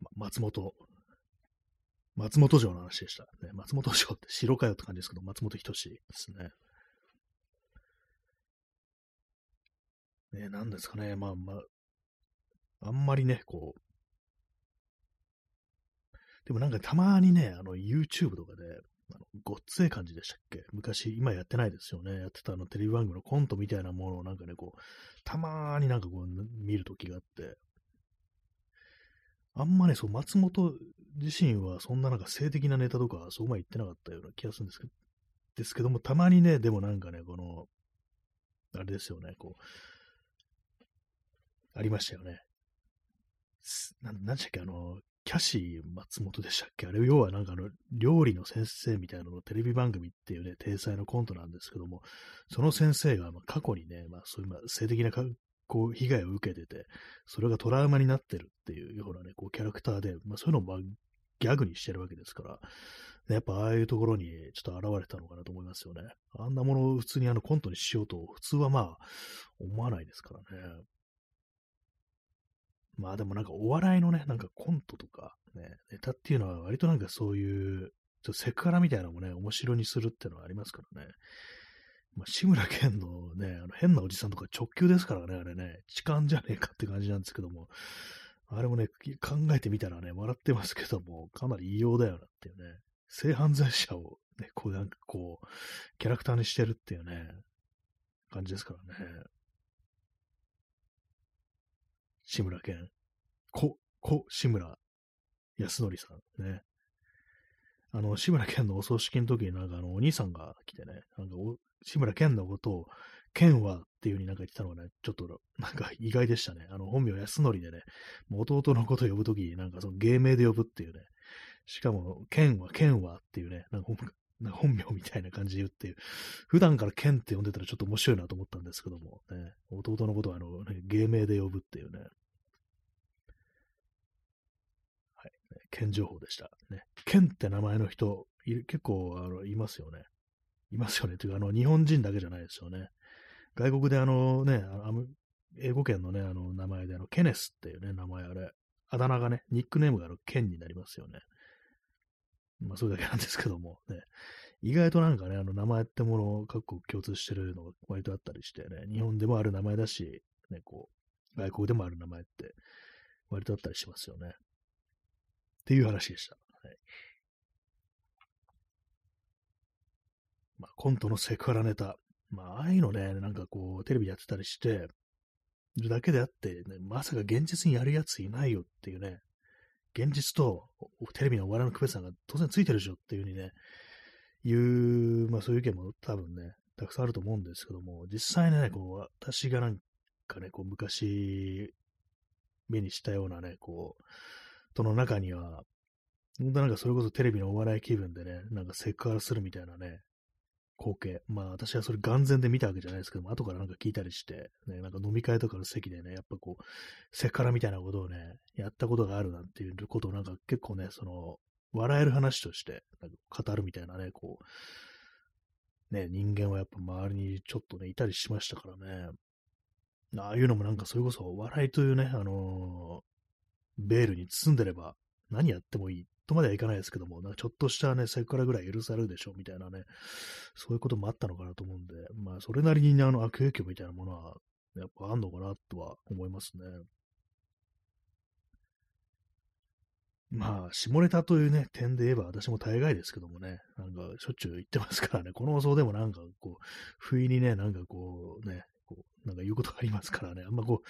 ま、松本、松本城の話でした。ね、松本城って城かよって感じですけど、松本人志ですね。ね、なんですかね、まあまあ、あんまりね、こう、でもなんかたまにね、あの YouTube とかで、あのごっつえ感じでしたっけ？昔、今やってないですよね。やってたあのテレビ番組のコントみたいなものをなんかね、こう、たまーになんかこう見るときがあって、あんまね、そう、松本自身はそんななんか性的なネタとか、そうま言ってなかったような気がするんですけど、ですけども、たまにね、でもなんかね、この、あれですよね、こう、ありましたよね。ななんでしたっけ、あの、キャシー松本でしたっけ？あれ、要はなんかあの、料理の先生みたいなのテレビ番組っていうね、体裁のコントなんですけども、その先生がま過去にね、まあそういうま性的なこう被害を受けてて、それがトラウマになってるっていうようなね、こうキャラクターで、まあそういうのをギャグにしてるわけですから、やっぱああいうところにちょっと現れたのかなと思いますよね。あんなものを普通にあのコントにしようと、普通はまあ思わないですからね。まあでもなんかお笑いのね、なんかコントとか、ね、ネタっていうのは割となんかそういう、ちょっとセクハラみたいなのもね、面白にするっていうのはありますからね。まあ、志村けんのね、あの変なおじさんとか直球ですからね、あれね、痴漢じゃねえかって感じなんですけども、あれもね、考えてみたらね、笑ってますけども、かなり異様だよなっていうね、性犯罪者をね、こうなんかこう、キャラクターにしてるっていうね、感じですからね。志村けん。こ、こ、志村康則さんね。あの、志村けんのお葬式の時になんかあの、お兄さんが来てね、なんかお、志村けんのことを、けんはっていう風になんか言ってたのがね、ちょっとなんか意外でしたね。あの、本名安則でね、弟のことを呼ぶときなんかその芸名で呼ぶっていうね。しかも、けんは、けんはっていうね、なんか本名みたいな感じで言うっていう。普段からケンって呼んでたらちょっと面白いなと思ったんですけども、ね、弟のことはあの、ね、芸名で呼ぶっていうね。はい。ケン情報でした。ね。ケンって名前の人、結構あのいますよね。いますよね。というか、あの、日本人だけじゃないですよね。外国であのね、あの英語圏のね、あの名前であの、ケネスっていうね、名前あれ、あだ名がね、ニックネームがあの、ケンになりますよね。まあ、それだけなんですけども、ね。意外となんかね、あの、名前ってものを各国共通してるのが割とあったりしてね、日本でもある名前だし、ね、こう、外国でもある名前って割とあったりしますよね。っていう話でした。はい。まあ、コントのセクハラネタ。まあ、ああいうのね、なんかこう、テレビやってたりしてるだけであって、ね、まさか現実にやるやついないよっていうね、現実とテレビのお笑いの区別さんが当然ついてるでしょっていう風にね、いう、まあそういう意見も多分ね、たくさんあると思うんですけども、実際ね、こう、私がなんかね、こう、昔、目にしたようなね、こう、との中には、本当なんかそれこそテレビのお笑い気分でね、なんかセクハラするみたいなね、光景。まあ私はそれ眼前で見たわけじゃないですけども、後からなんか聞いたりして、ね、なんか飲み会とかの席でね、やっぱこう、セクハラみたいなことをね、やったことがあるなんていうことをなんか結構ね、その、笑える話として、語るみたいなね、こう、ね、人間はやっぱ周りにちょっとね、いたりしましたからね。ああいうのもなんかそれこそ笑いというね、あのー、ベールに包んでれば何やってもいいとまではいかないですけども、なんかちょっとしたね、セクハラぐらい許されるでしょみたいなね、そういうこともあったのかなと思うんで、まあ、それなりにね、あの悪影響みたいなものは、やっぱあんのかなとは思いますね。まあ、下ネタというね、点で言えば私も大概ですけどもね、なんかしょっちゅう言ってますからね、この放送でもなんかこう、不意にね、なんかこうね、こうなんか言うことがありますからね、あんまこう、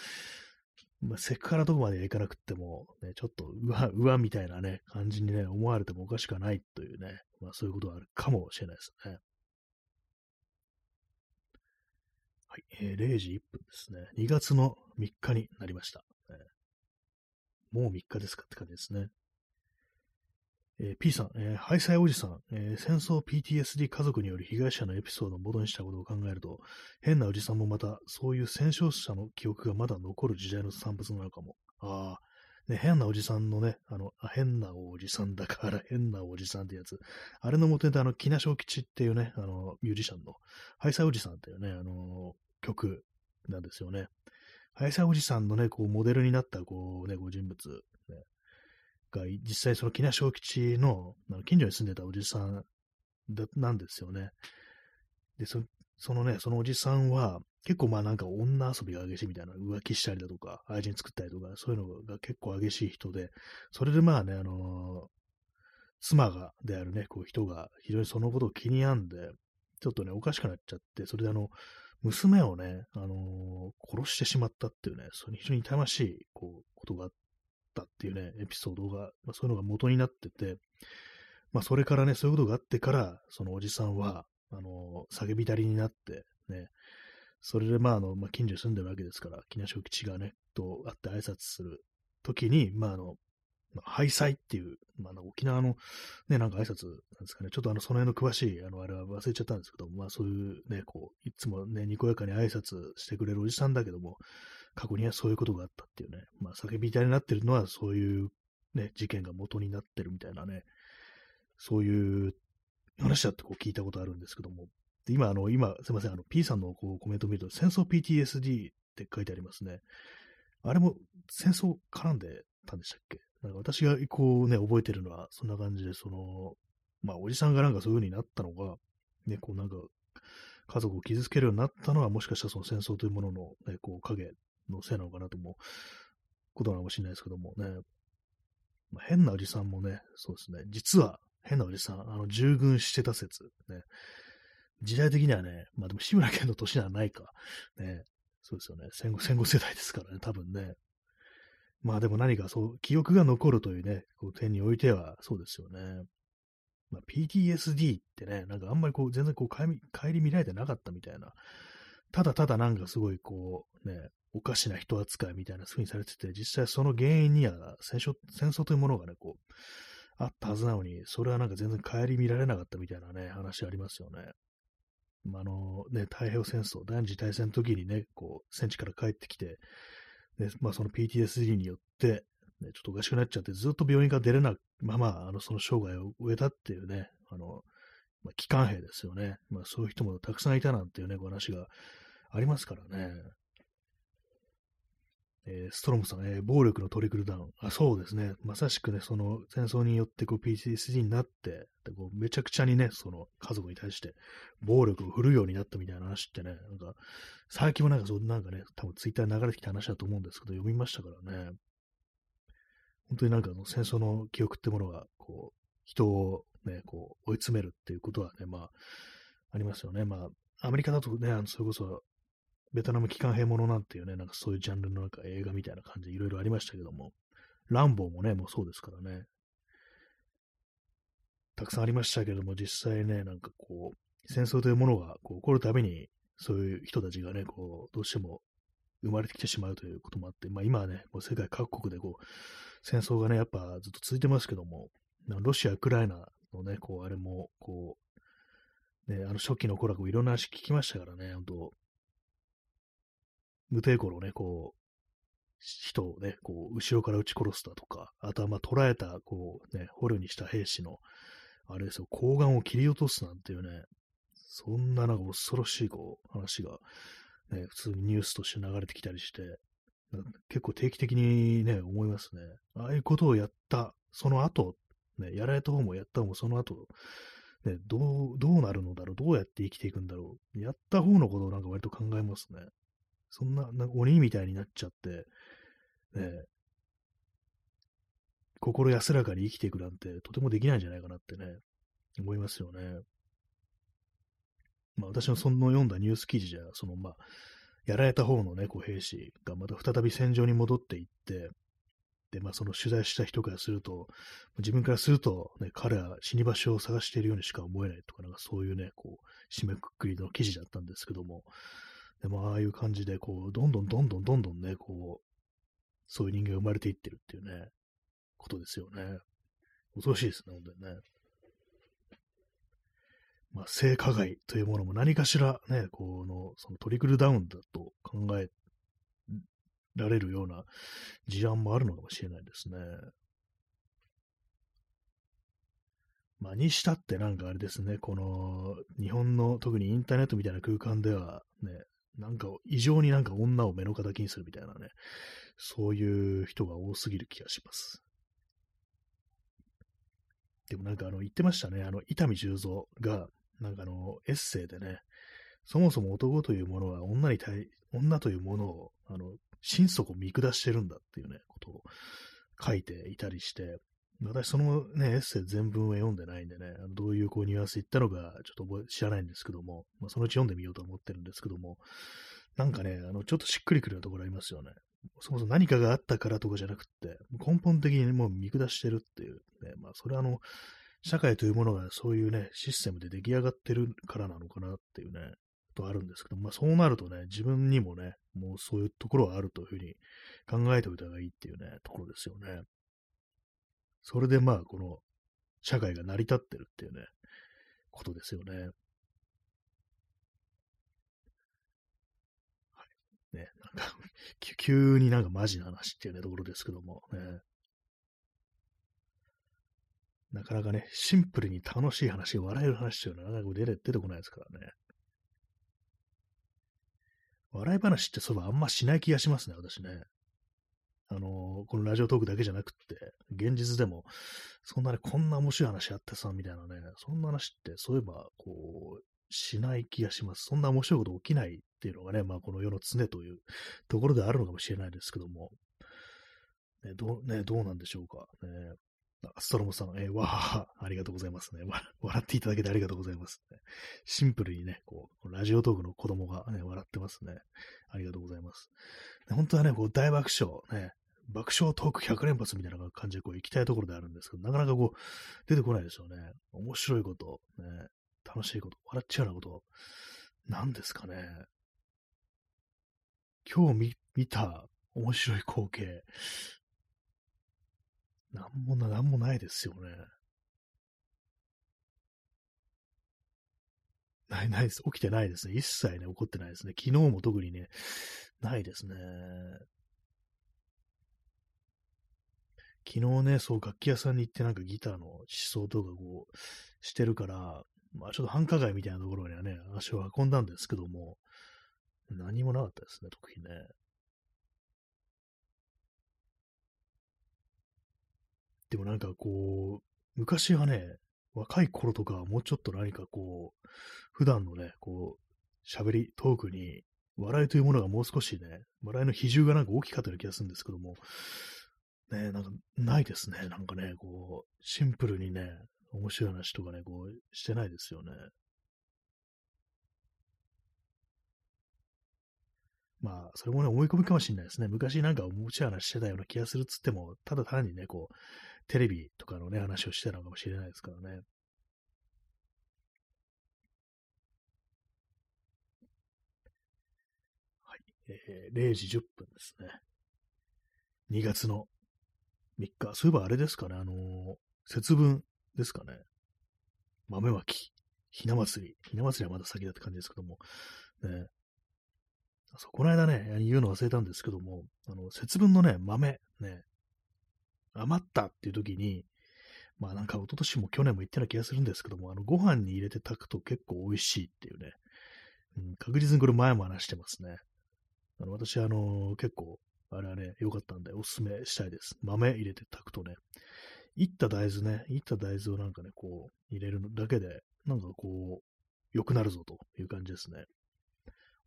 まあ、セクハラとかまではいかなくっても、ね、ちょっとうわ、うわみたいなね、感じにね、思われてもおかしくはないというね、まあそういうことはあるかもしれないですね。はい、えー、0時1分ですね。2月の3日になりました。えー、もう3日ですかって感じですね。えー、P さん、えー、ハイサイおじさん、えー、戦争 PTSD 家族による被害者のエピソードを元にしたことを考えると、変なおじさんもまた、そういう戦勝者の記憶がまだ残る時代の産物なのかも。ああ、ね、変なおじさんのね、あの、あ変なおじさんだから 変なおじさんってやつ。あれの元であの、木梨小吉っていうね、あの、ミュージシャンの、ハイサイおじさんっていうね、あの、曲なんですよね。ハイサイおじさんのね、こう、モデルになった、こうね、ご人物、が、実際その木梨小吉の近所に住んでたおじさんなんですよね。で、そそのね、そのおじさんは、結構まあなんか女遊びが激しいみたいな、浮気したりだとか、愛人作ったりとか、そういうのが結構激しい人で、それでまあね、あのー、妻が、であるね、こう人が非常にそのことを気に病んで、ちょっとね、おかしくなっちゃって、それであの、娘をね、あのー、殺してしまったっていうね、その非常に痛ましい、こう、ことがあっったっていうね、エピソードが、まあ、そういうのが元になってて、まあ、それからね、そういうことがあってから、そのおじさんは、あの、叫びたりになって、ね、それで、まあ、あの、まあ、近所住んでるわけですから、木梨吉がね、と会って挨拶するときに、まあ、あの、まあ、ハイサイっていう、まあ、沖縄のね、なんか挨拶なんですかね、ちょっとあの、その辺の詳しい、あの、あれは忘れちゃったんですけど、まあ、そういうね、こう、いつもね、にこやかに挨拶してくれるおじさんだけども、過去にはそういうことがあったっていうね、まあ、叫びたいになってるのは、そういうね、事件が元になってるみたいなね、そういう話だってこう聞いたことあるんですけども、今、あの、今、すいません、あの、P さんのこうコメントを見ると、戦争 PTSD って書いてありますね。あれも戦争絡んでたんでしたっけ？なんか私がこうね、覚えてるのは、そんな感じで、その、まあ、おじさんがなんかそういう風になったのが、ね、こうなんか、家族を傷つけるようになったのは、もしかしたらその戦争というものの、ね、こう影のせいなのかなと思うことなのかもしれないですけどもね。まあ、変なおじさんもね、そうですね、実は変なおじさん、あの、従軍してた説、ね。時代的にはね、まあでも志村けんの年ではないか。ね。そうですよね。戦後、戦後世代ですからね、多分ね。まあでも何かそう、記憶が残るというね、こう点においてはそうですよね。まあ、PTSD ってね、なんかあんまりこう、全然こう帰り、見られてなかったみたいな。ただただなんかすごいこう、ね、おかしな人扱いみたいな風にされてて、実際その原因には戦争戦争というものがね、こう、あったはずなのに、それはなんか全然顧みられなかったみたいなね、話ありますよね。まあ、あのね、太平洋戦争、第二次大戦の時にね、こう、戦地から帰ってきて、ね、まあ、その PTSD によって、ね、ちょっとおかしくなっちゃって、ずっと病院から出れなまま、あの、その生涯を終えたっていうね、あの、まあ、機関兵ですよね。まあ、そういう人もたくさんいたなんていうね、話がありますからね。えー、ストロムさん、えー、暴力のトリクルダウン。あ、そうですね。まさしくね、その戦争によってこう PTSD になって、でこうめちゃくちゃにね、その家族に対して暴力を振るうようになったみたいな話ってね、なんか、最近もなんかそう、なんかね、多分ツイッターに流れてきた話だと思うんですけど、読みましたからね。本当になんかあの戦争の記憶ってものが、こう、人をね、こう、追い詰めるっていうことはね、まあ、ありますよね。まあ、アメリカだとね、あのそれこそベトナム機関兵ものなんていうね、なんかそういうジャンルのなんか映画みたいな感じでいろいろありましたけども、ランボーもね、もうそうですからね。たくさんありましたけども、実際ね、なんかこう、戦争というものがこう起こるたびに、そういう人たちがね、こう、どうしても生まれてきてしまうということもあって、まあ今はね、もう世界各国でこう、戦争がね、やっぱずっと続いてますけども、ロシア、ウクライナのね、こう、あれも、こう、ね、あの初期の頃はこういろんな話聞きましたからね、本当無抵抗のね、こう、人をね、こう、後ろから撃ち殺すだとか、あとはまあ、捕らえた、こう、ね、捕虜にした兵士の、あれですよ、睾丸を切り落とすなんていうね、そんななんか恐ろしい、こう、話が、ね、普通にニュースとして流れてきたりして、結構定期的にね、思いますね。ああいうことをやった、その後、ね、やられた方もやった方もその後、ね、どう、どうなるのだろうどうやって生きていくんだろうやった方のことをなんか割と考えますね。そんな、なんか鬼みたいになっちゃって、ね、心安らかに生きていくなんてとてもできないんじゃないかなってね、思いますよね。まあ私のその読んだニュース記事じゃ、そのまあ、やられた方のね、こう兵士がまた再び戦場に戻っていって、で、まあその取材した人からすると、自分からすると、ね、彼は死に場所を探しているようにしか思えないとか、なんかそういうね、こう、締めくくりの記事だったんですけども、でも、ああいう感じで、こう、どんどんどんどんどんどんね、こう、そういう人間が生まれていってるっていうね、ことですよね。恐ろしいですね、本当にね。まあ、性加害というものも何かしらね、この、そのトリクルダウンだと考えられるような事案もあるのかもしれないですね。まあ、にしたってなんかあれですね、この日本の特にインターネットみたいな空間ではね、なんか異常になんか女を目の敵にするみたいなね、そういう人が多すぎる気がします。でもなんかあの言ってましたね、あの伊丹十三が、なんかあのエッセイでね、そもそも男というものは女に対、女というものを、あの、心底見下してるんだっていうね、ことを書いていたりして、私そのね、エッセイ全文は読んでないんでね、あのどういうこうニュアンス言ったのかちょっと知らないんですけども、まあ、そのうち読んでみようと思ってるんですけども、なんかね、あの、ちょっとしっくりくるようなところありますよね。そもそも何かがあったからとかじゃなくって、根本的にもう見下してるっていう、ね、まあ、それはあの、社会というものがそういうね、システムで出来上がってるからなのかなっていうね、とあるんですけど、まあそうなるとね、自分にもね、もうそういうところはあるというふうに考えておいた方がいいっていうね、ところですよね。それでまあ、この社会が成り立ってるっていうね、ことですよね。はい。ね、なんか 急になんかマジな話っていうね、ところですけども、ね。なかなかね、シンプルに楽しい話、笑える話っていうのはなかなか出てこないですからね。笑い話ってそういえばあんましない気がしますね、私ね。あのこのラジオトークだけじゃなくって、現実でも、そんなね、こんな面白い話あってさ、みたいなね、そんな話って、そういえば、こう、しない気がします。そんな面白いこと起きないっていうのがね、まあ、この世の常というところであるのかもしれないですけども、ね、どう、ね、どうなんでしょうか。ね、ストロムさん、えー、わはは、ありがとうございますね。笑っていただけてありがとうございます、ね。シンプルにね、こう、ラジオトークの子供がね、笑ってますね。ありがとうございます。本当はね、こう、大爆笑、ね、爆笑トーク100連発みたいな感じでこう行きたいところであるんですけど、なかなかこう、出てこないですよね。面白いこと、ね、楽しいこと、笑っちゃうようなこと、何ですかね。今日見見た面白い光景、なんもな、なんもないですよね。ない、ないです。起きてないですね。一切ね、起こってないですね。昨日も特にね、ないですね。昨日ね、そう、楽器屋さんに行ってなんかギターの思想とかこう、してるから、まあちょっと繁華街みたいなところにはね、足を運んだんですけども、何もなかったですね、特にね。でもなんかこう、昔はね、若い頃とかもうちょっと何かこう、普段のね、こう、喋り、トークに、笑いというものがもう少しね、笑いの比重がなんか大きかったような気がするんですけども、ね、なんかないですね。なんかね、こう、シンプルにね、面白い話とかね、こう、してないですよね。まあ、それもね、思い込みかもしれないですね。昔なんか面白い話してたような気がするっつっても、ただ単にね、こう、テレビとかのね、話をしてたのかもしれないですからね。はい。えー、0時10分ですね。2月の3日。そういえばあれですかね、あのー、節分ですかね。豆まき。ひな祭り。ひな祭りはまだ先だって感じですけども。ね。そう、この間ね、言うの忘れたんですけども、あの、節分のね、豆、ね、余ったっていう時に、まあなんか一昨年も去年も言ったような気がするんですけども、あの、ご飯に入れて炊くと結構美味しいっていうね、うん、確実にこれ前も話してますね。あの、私、あの結構、あれはね、良かったんで、おすすめしたいです。豆入れて炊くとね、いった大豆ね、いった大豆をなんかね、こう、入れるだけで、なんかこう、良くなるぞという感じですね。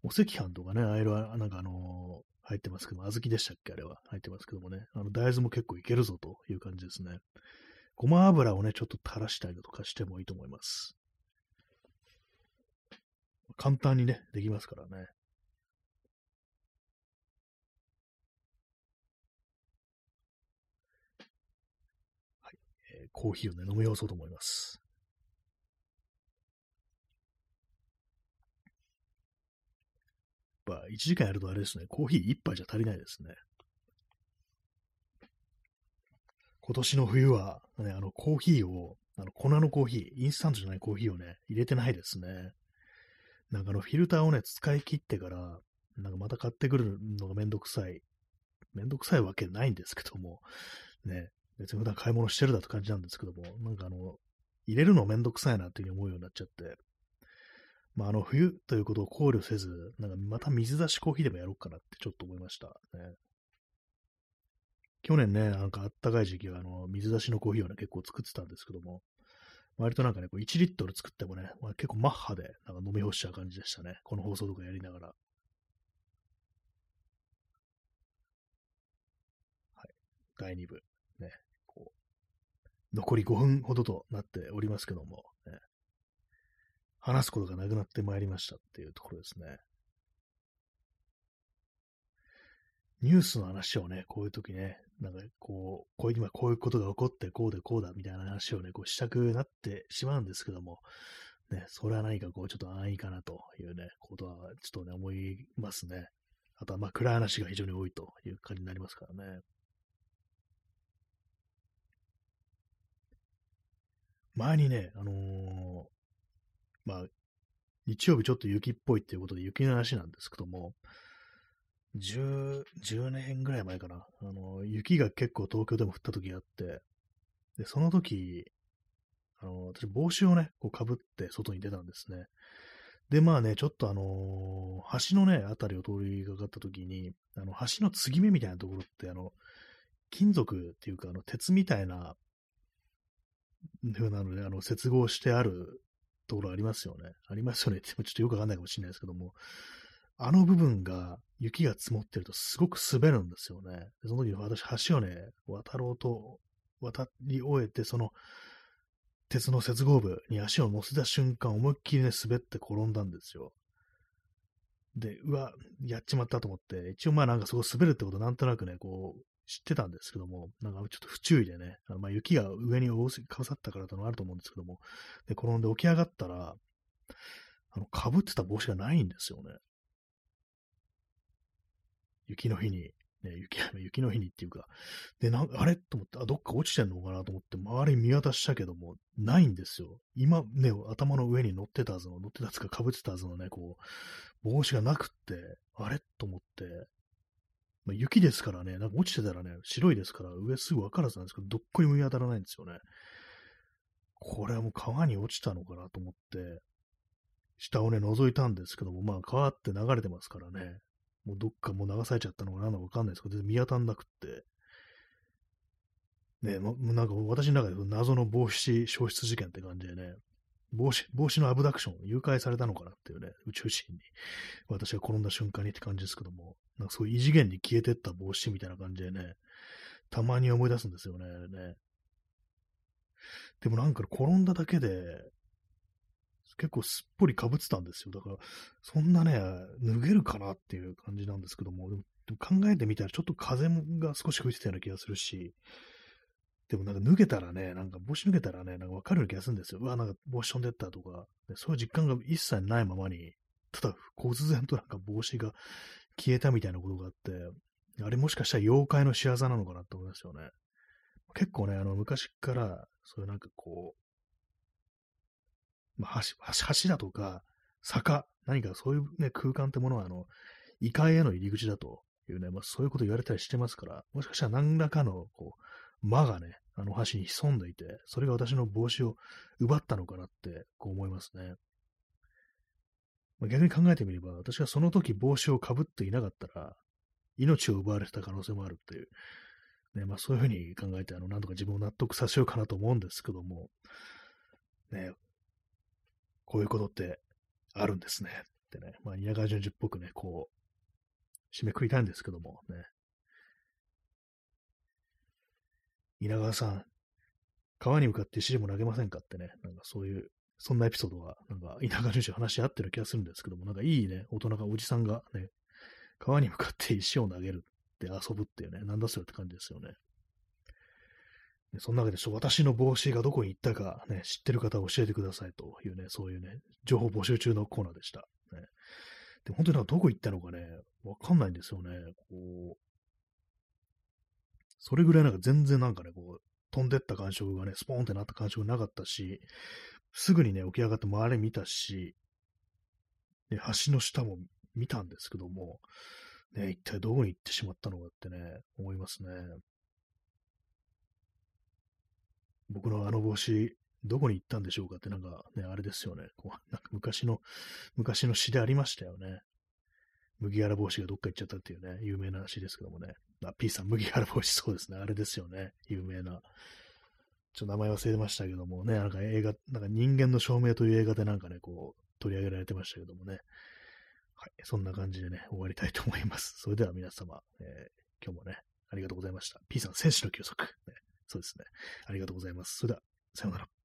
お赤飯とかね、あれは、なんかあの、入ってますけども、小豆でしたっけあれは。入ってますけどもね。あの、大豆も結構いけるぞという感じですね。ごま油をね、ちょっと垂らしたりとかしてもいいと思います。簡単にね、できますからね。はい。えー、コーヒーをね、飲み干そうと思います。ぱ1時間やるとあれですね、コーヒー1杯じゃ足りないですね。今年の冬は、ね、あの、コーヒーを、あの、粉のコーヒー、インスタントじゃないコーヒーをね、入れてないですね。なんかあの、フィルターをね、使い切ってから、なんかまた買ってくるのがめんどくさい。めんどくさいわけないんですけども、ね、別に普段買い物してるだって感じなんですけども、なんかあの、入れるのめんどくさいなっていうふうに思うようになっちゃって、まあ、あの、冬ということを考慮せず、なんかまた水出しコーヒーでもやろうかなってちょっと思いましたね。去年ね、なんかあったかい時期は、あの、水出しのコーヒーをね、結構作ってたんですけども、割となんかね、こう1リットル作ってもね、まあ、結構マッハでなんか飲み干しちゃう感じでしたね。この放送とかやりながら。はい。第2部。ね。こう、残り5分ほどとなっておりますけども、話すことがなくなってまいりましたっていうところですね。ニュースの話をね、こういう時ね、なんかこう、こう今こういうことが起こってこうでこうだみたいな話をね、こうしたくなってしまうんですけども、ね、それは何かこうちょっと安易かなというね、ことはちょっとね、思いますね。あとはまあ暗い話が非常に多いという感じになりますからね。前にね、あのー、まあ、日曜日ちょっと雪っぽいっていうことで雪の話なんですけども、10、10年ぐらい前かな。あの、雪が結構東京でも降った時があって、で、その時、あの、私帽子をね、こう被って外に出たんですね。で、まあね、ちょっとあのー、橋のね、あたりを通りかかった時に、あの、橋の継ぎ目みたいなところって、あの、金属っていうか、あの、鉄みたいな、風なので、あの、接合してあるところありますよね。ありますよねって、ちょっとよくわかんないかもしれないですけども、あの部分が、雪が積もってるとすごく滑るんですよね。その時私、橋をね、渡ろうと、渡り終えて、その、鉄の接合部に足を乗せた瞬間、思いっきりね、滑って転んだんですよ。で、うわ、やっちまったと思って、一応まあなんかそこ滑るってことなんとなくね、こう、知ってたんですけども、なんかちょっと不注意でね、あのまあ雪が上にかぶさったからというのあると思うんですけども、で、転んで起き上がったら、あの、被ってた帽子がないんですよね。雪の日にね、雪、雪の日にっていうか、で、なんあれと思って、あ、どっか落ちてんのかなと思って、周り見渡したけども、ないんですよ。今ね、頭の上に乗ってたはずの、乗ってたつか被ってたはずのね、こう、帽子がなくって、あれと思って、まあ、雪ですからね、なんか落ちてたらね、白いですから、上すぐわからずなんですけど、どっこにも見当たらないんですよね。これはもう川に落ちたのかなと思って、下をね、覗いたんですけども、まあ川って流れてますからね、もうどっかもう流されちゃったのかなのかわかんないですけど、見当たんなくって、ね、もうなんか私の中で謎の帽子消失事件って感じでね、帽子、帽子のアブダクション、誘拐されたのかなっていうね、宇宙人に、私が転んだ瞬間にって感じですけども、なんかそういう異次元に消えてった帽子みたいな感じでね、たまに思い出すんですよね、ね。でもなんか転んだだけで、結構すっぽり被ってたんですよ。だから、そんなね、脱げるかなっていう感じなんですけども、でも考えてみたらちょっと風が少し吹いてたような気がするし、でもなんか脱げたらね、なんか帽子脱げたらね、なんかわかる気がするんですよ。うわ、なんか帽子飛んでったとか、そういう実感が一切ないままに、ただ、忽然となんか帽子が消えたみたいなことがあって、あれもしかしたら妖怪の仕業なのかなって思いますよね。結構ね、あの、昔から、そういうなんかこう、まあ、橋、橋だとか、坂、何かそういうね、空間ってものは、あの、異界への入り口だというね、まあ、そういうこと言われたりしてますから、もしかしたら何らかの、こう、魔がね、あの橋に潜んでいて、それが私の帽子を奪ったのかなって、こう思いますね。まあ、逆に考えてみれば、私がその時帽子をかぶっていなかったら、命を奪われてた可能性もあるっていう、ね、まあそういうふうに考えて、あの、なんとか自分を納得させようかなと思うんですけども、ね、こういうことってあるんですね。ってね、まあ、稲川淳二っぽくね、こう、締めくりたいんですけどもね。稲川さん、川に向かって石でも投げませんかってね、なんかそういう、そんなエピソードは、なんか稲川淳二話し合ってる気がするんですけども、なんかいいね、大人が、おじさんがね、川に向かって石を投げるって遊ぶっていうね、なんだそれって感じですよね。そんなわけで、私の帽子がどこに行ったか、ね、知ってる方は教えてくださいというね、そういうね、情報募集中のコーナーでした。ね、で本当になんかどこ行ったのかね、わかんないんですよね。こう、それぐらいなんか全然なんかね、こう、飛んでった感触がね、スポーンってなった感触なかったし、すぐにね、起き上がって周り見たし、ね、橋の下も見たんですけども、ね、一体どこに行ってしまったのかってね、思いますね。僕のあの帽子、どこに行ったんでしょうかってなんかね、あれですよね。こうなんか昔の、昔の詩でありましたよね。麦わら帽子がどっか行っちゃったっていうね、有名な詩ですけどもね。あ、P さん、麦わら帽子そうですね。あれですよね。有名な。ちょっと名前忘れましたけどもね、なんか映画、なんか人間の証明という映画でなんかね、こう、取り上げられてましたけどもね。はい。そんな感じでね、終わりたいと思います。それでは皆様、えー、今日もね、ありがとうございました。P さん、戦士の休息。ねそうですね。ありがとうございます。それでは、さようなら。